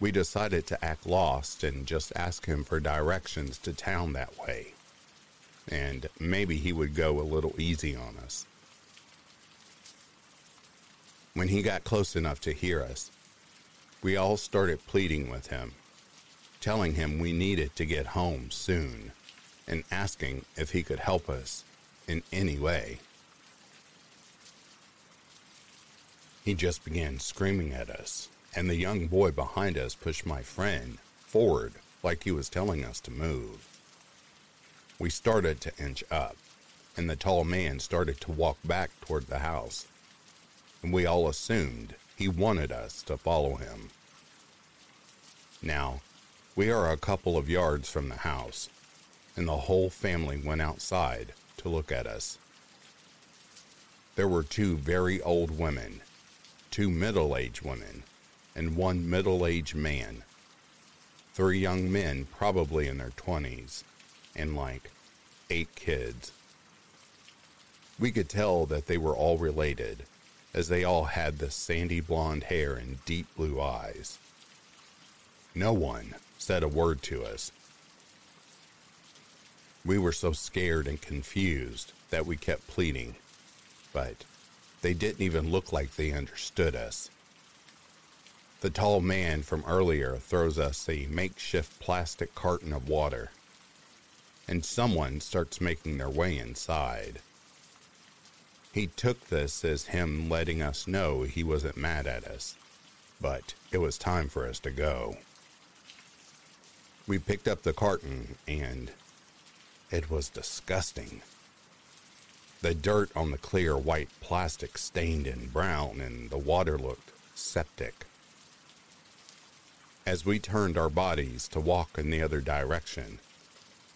We decided to act lost and just ask him for directions to town that way. And maybe he would go a little easy on us. When he got close enough to hear us, we all started pleading with him, telling him we needed to get home soon and asking if he could help us in any way. He just began screaming at us, and the young boy behind us pushed my friend forward like he was telling us to move. We started to inch up, and the tall man started to walk back toward the house, and we all assumed he wanted us to follow him. Now, we are a couple of yards from the house, and the whole family went outside to look at us. There were two very old women, two middle aged women, and one middle aged man. Three young men, probably in their 20s, and like eight kids. We could tell that they were all related as they all had the sandy blonde hair and deep blue eyes. No one said a word to us. We were so scared and confused that we kept pleading, but they didn't even look like they understood us. The tall man from earlier throws us a makeshift plastic carton of water, and someone starts making their way inside. He took this as him letting us know he wasn't mad at us, but it was time for us to go. We picked up the carton and it was disgusting. The dirt on the clear white plastic stained in brown and the water looked septic. As we turned our bodies to walk in the other direction,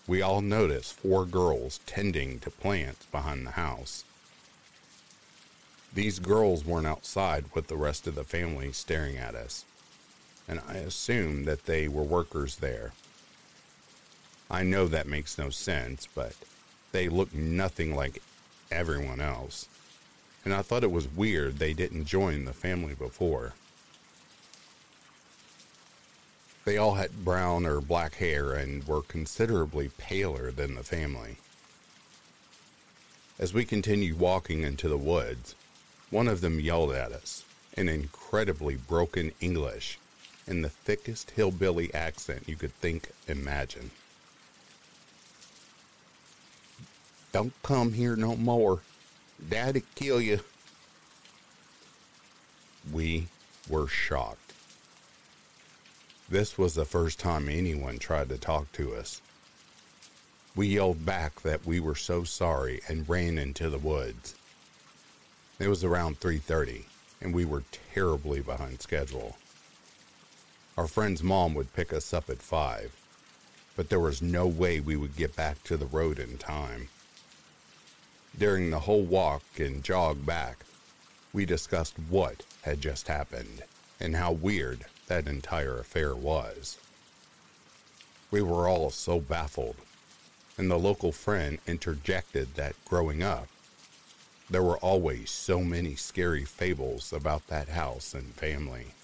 we all noticed four girls tending to plants behind the house. These girls weren't outside with the rest of the family staring at us, and I assumed that they were workers there. I know that makes no sense, but they look nothing like everyone else, and I thought it was weird they didn't join the family before. They all had brown or black hair and were considerably paler than the family. As we continued walking into the woods, one of them yelled at us in incredibly broken English in the thickest hillbilly accent you could think imagine. Don't come here no more. Daddy kill you. We were shocked. This was the first time anyone tried to talk to us. We yelled back that we were so sorry and ran into the woods. It was around 3:30 and we were terribly behind schedule. Our friend's mom would pick us up at 5, but there was no way we would get back to the road in time. During the whole walk and jog back, we discussed what had just happened and how weird that entire affair was. We were all so baffled, and the local friend interjected that growing up, there were always so many scary fables about that house and family.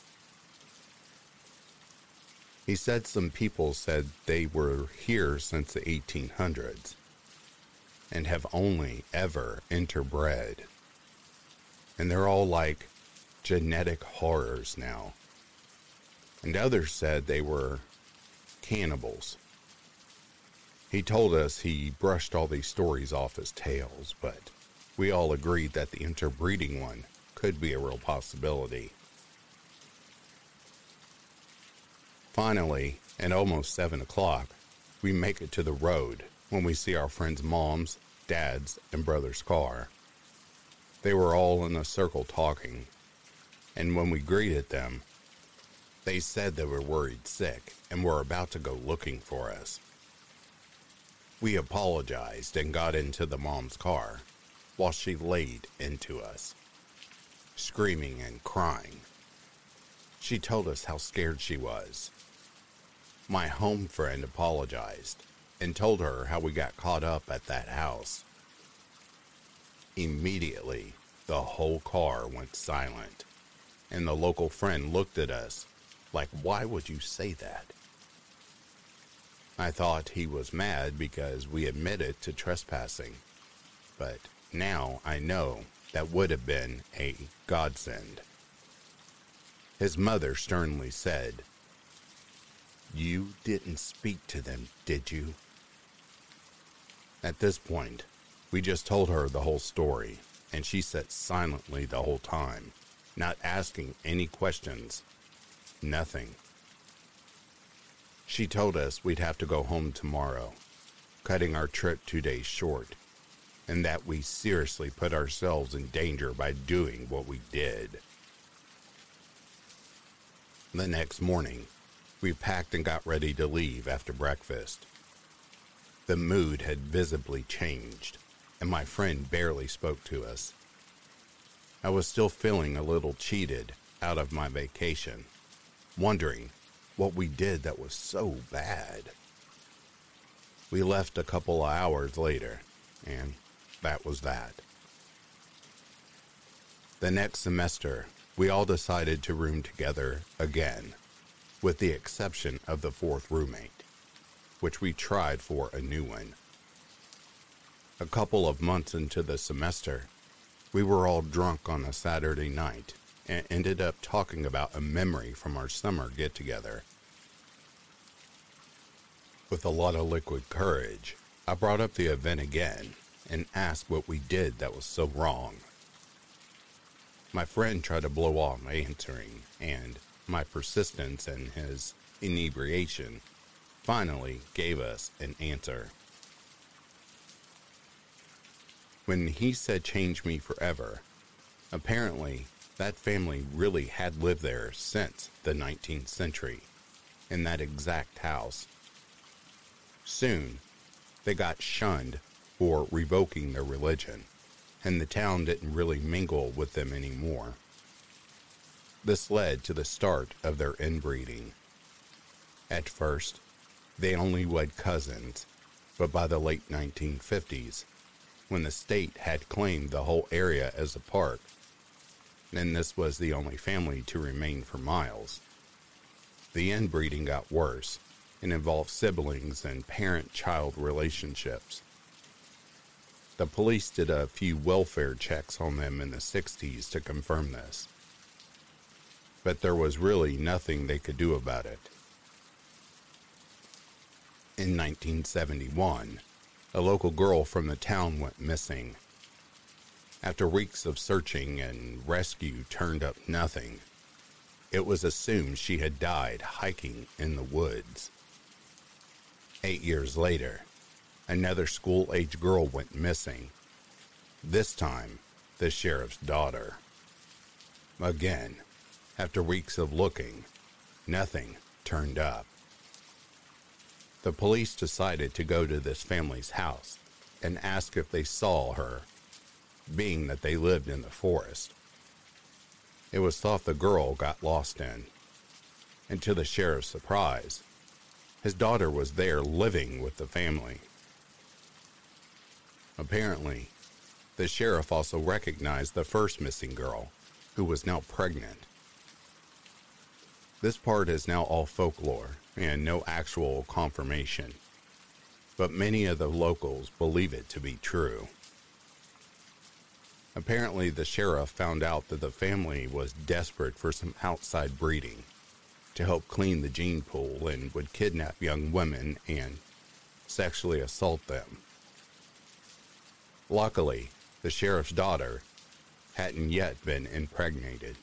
He said some people said they were here since the 1800s and have only ever interbred. And they're all like genetic horrors now and others said they were cannibals. He told us he brushed all these stories off as tales, but we all agreed that the interbreeding one could be a real possibility. Finally, at almost 7 o'clock, we make it to the road when we see our friend's mom's, dad's, and brother's car. They were all in a circle talking, and when we greeted them, they said they were worried sick and were about to go looking for us. We apologized and got into the mom's car while she laid into us, screaming and crying. She told us how scared she was. My home friend apologized and told her how we got caught up at that house. Immediately, the whole car went silent, and the local friend looked at us like, why would you say that? I thought he was mad because we admitted to trespassing, but now I know that would have been a godsend. His mother sternly said, You didn't speak to them, did you? At this point, we just told her the whole story, and she sat silently the whole time, not asking any questions Nothing. She told us we'd have to go home tomorrow, cutting our trip two days short, and that we seriously put ourselves in danger by doing what we did. The next morning, we packed and got ready to leave after breakfast. The mood had visibly changed, and my friend barely spoke to us. I was still feeling a little cheated out of my vacation wondering what we did that was so bad. We left a couple of hours later, and that was that. The next semester, we all decided to room together again, with the exception of the fourth roommate, which we tried for a new one. A couple of months into the semester, we were all drunk on a Saturday night and ended up talking about a memory from our summer get together. With a lot of liquid courage, I brought up the event again and asked what we did that was so wrong. My friend tried to blow off my answering, and my persistence and his inebriation finally gave us an answer. When he said change me forever, apparently that family really had lived there since the 19th century, in that exact house. Soon, they got shunned for revoking their religion, and the town didn't really mingle with them anymore. This led to the start of their inbreeding. At first, they only wed cousins, but by the late 1950s, when the state had claimed the whole area as a park, and this was the only family to remain for miles. The inbreeding got worse and involved siblings and parent child relationships. The police did a few welfare checks on them in the 60s to confirm this. But there was really nothing they could do about it. In 1971, a local girl from the town went missing After weeks of searching and rescue turned up nothing, it was assumed she had died hiking in the woods. Eight years later, another school age girl went missing. This time, the sheriff's daughter. Again, after weeks of looking, nothing turned up. The police decided to go to this family's house and ask if they saw her, being that they lived in the forest. It was thought the girl got lost in. And to the sheriff's surprise, his daughter was there living with the family. Apparently, the sheriff also recognized the first missing girl, who was now pregnant. This part is now all folklore and no actual confirmation, but many of the locals believe it to be true. Apparently, the sheriff found out that the family was desperate for some outside breeding to help clean the gene pool and would kidnap young women and sexually assault them. Luckily, the sheriff's daughter hadn't yet been impregnated,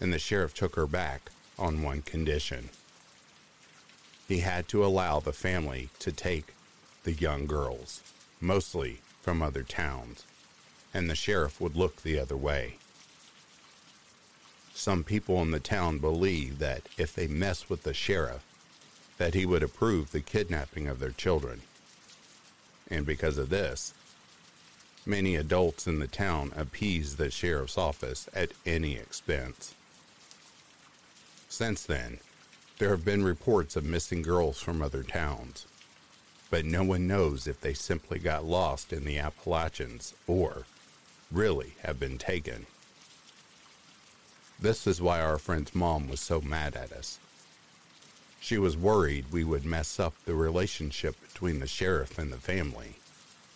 and the sheriff took her back on one condition. He had to allow the family to take the young girls, mostly from other towns, and the sheriff would look the other way. Some people in the town believe that if they mess with the sheriff, that he would approve the kidnapping of their children. And because of this, many adults in the town appease the sheriff's office at any expense. Since then, there have been reports of missing girls from other towns, but no one knows if they simply got lost in the Appalachians or really have been taken. This is why our friend's mom was so mad at us. She was worried we would mess up the relationship between the sheriff and the family,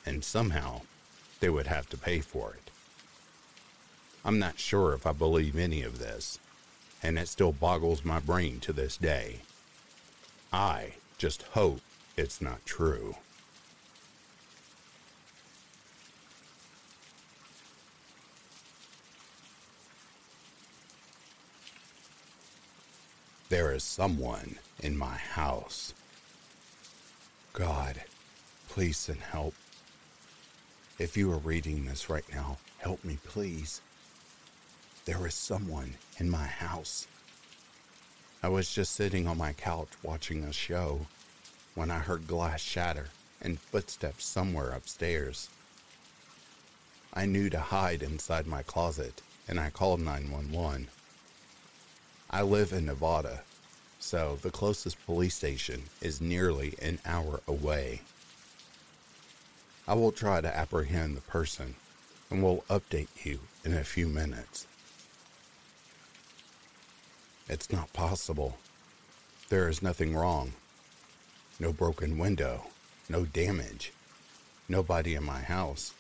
and somehow they would have to pay for it. I'm not sure if I believe any of this, and it still boggles my brain to this day. I just hope it's not true. There is someone in my house. God, please send help. If you are reading this right now, help me, please. There is someone in my house. I was just sitting on my couch watching a show when I heard glass shatter and footsteps somewhere upstairs. I knew to hide inside my closet and I called 911. I live in Nevada, so the closest police station is nearly an hour away. I will try to apprehend the person and will update you in a few minutes. It's not possible. There is nothing wrong. No broken window, no damage, nobody in my house.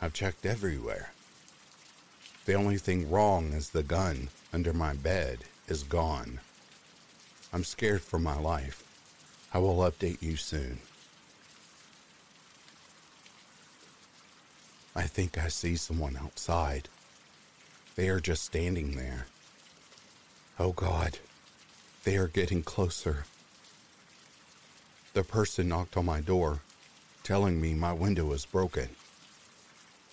I've checked everywhere. The only thing wrong is the gun under my bed is gone. I'm scared for my life. I will update you soon. I think I see someone outside. They are just standing there. Oh God, they are getting closer. The person knocked on my door, telling me my window is broken.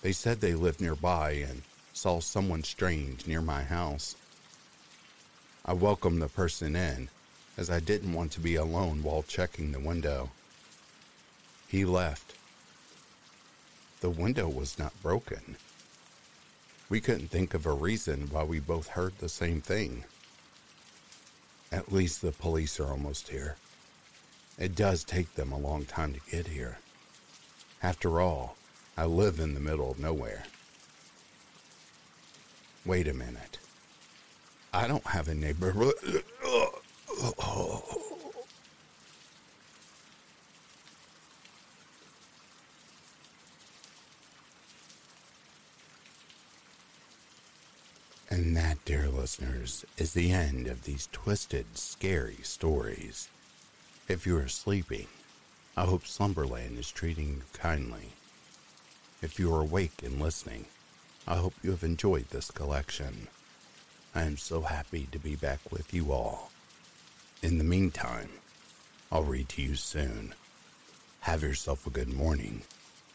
They said they lived nearby and saw someone strange near my house. I welcomed the person in, as I didn't want to be alone while checking the window. He left. The window was not broken. We couldn't think of a reason why we both heard the same thing. At least the police are almost here. It does take them a long time to get here. After all, I live in the middle of nowhere. Wait a minute. I don't have a neighborhood. Oh. And that, dear listeners, is the end of these twisted, scary stories. If you are sleeping, I hope Slumberland is treating you kindly. If you are awake and listening, I hope you have enjoyed this collection. I am so happy to be back with you all. In the meantime, I'll read to you soon. Have yourself a good morning,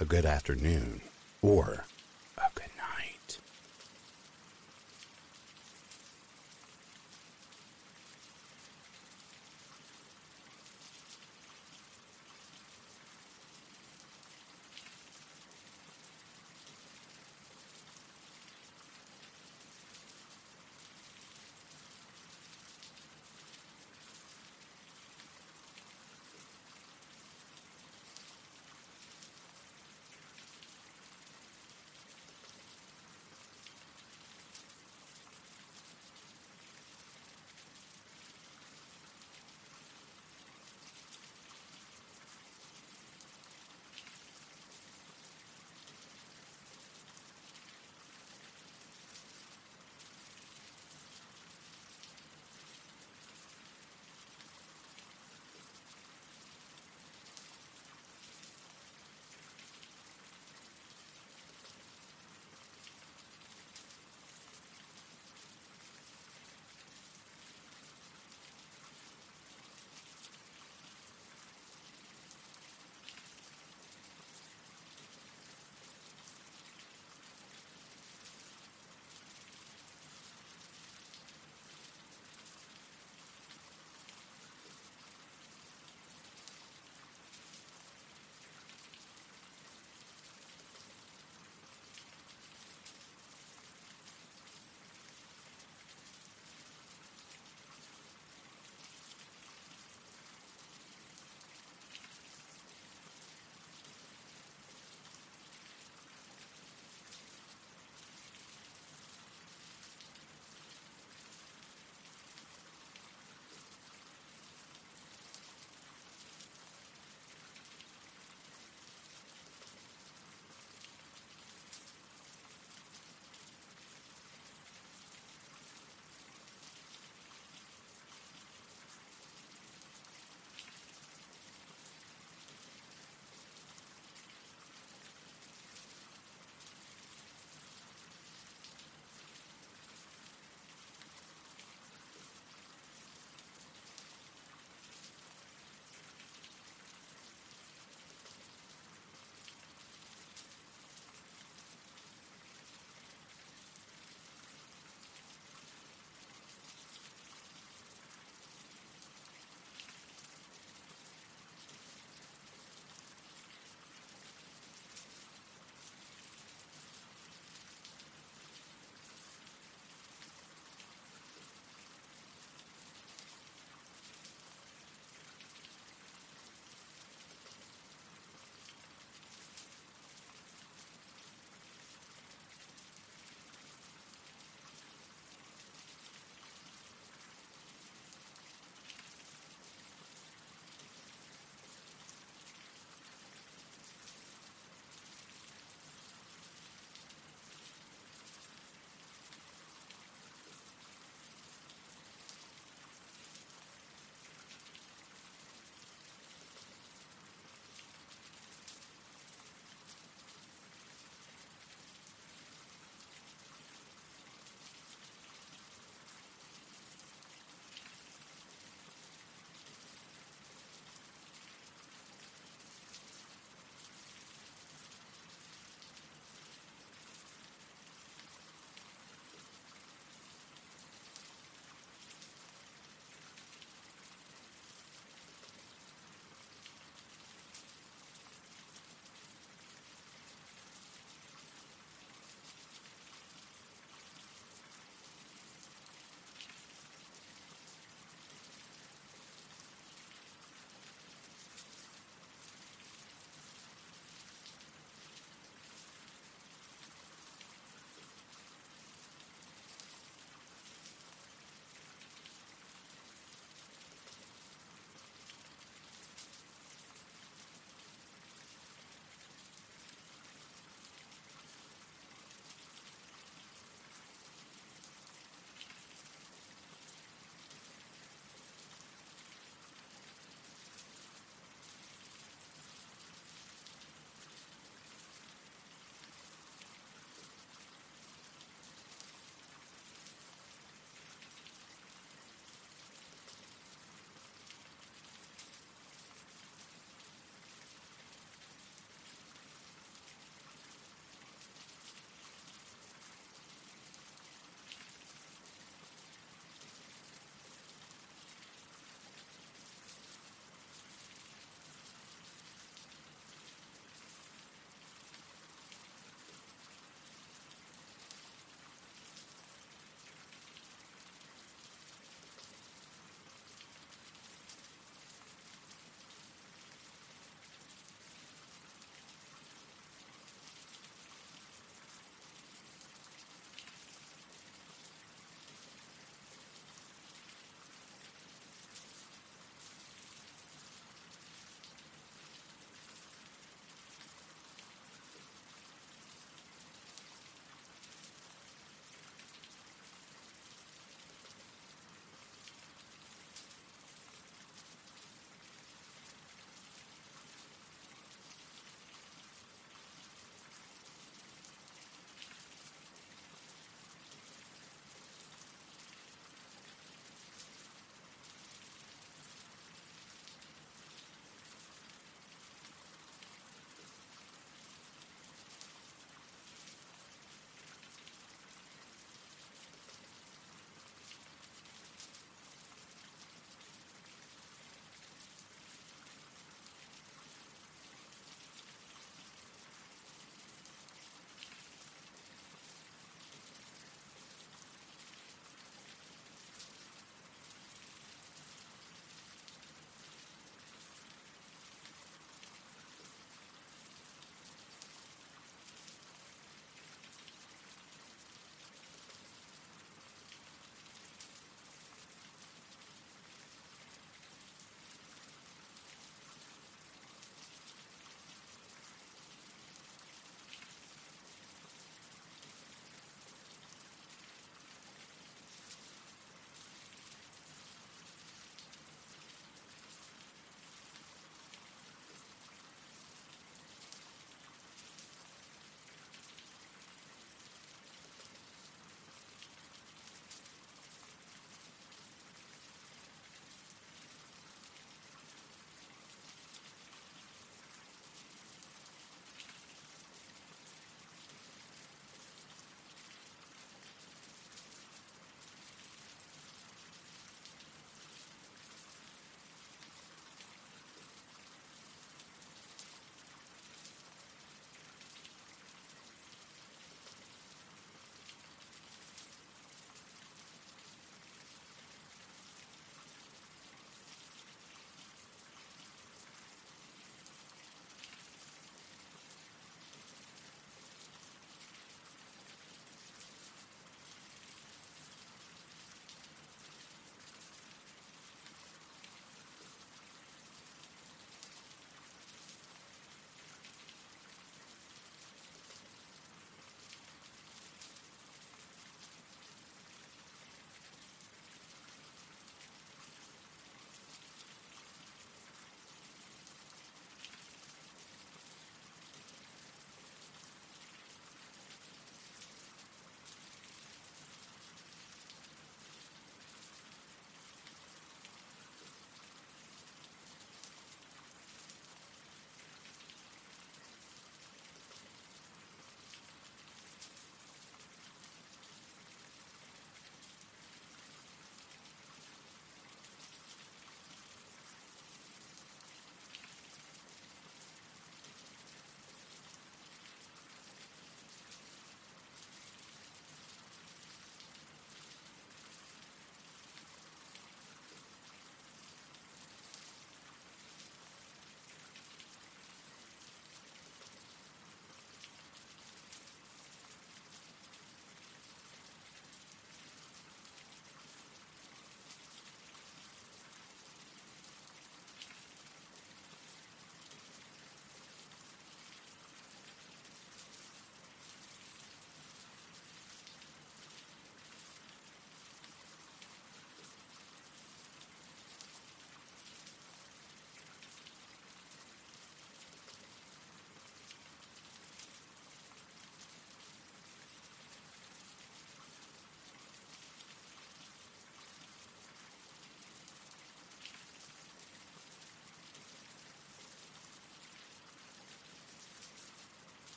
a good afternoon, or a good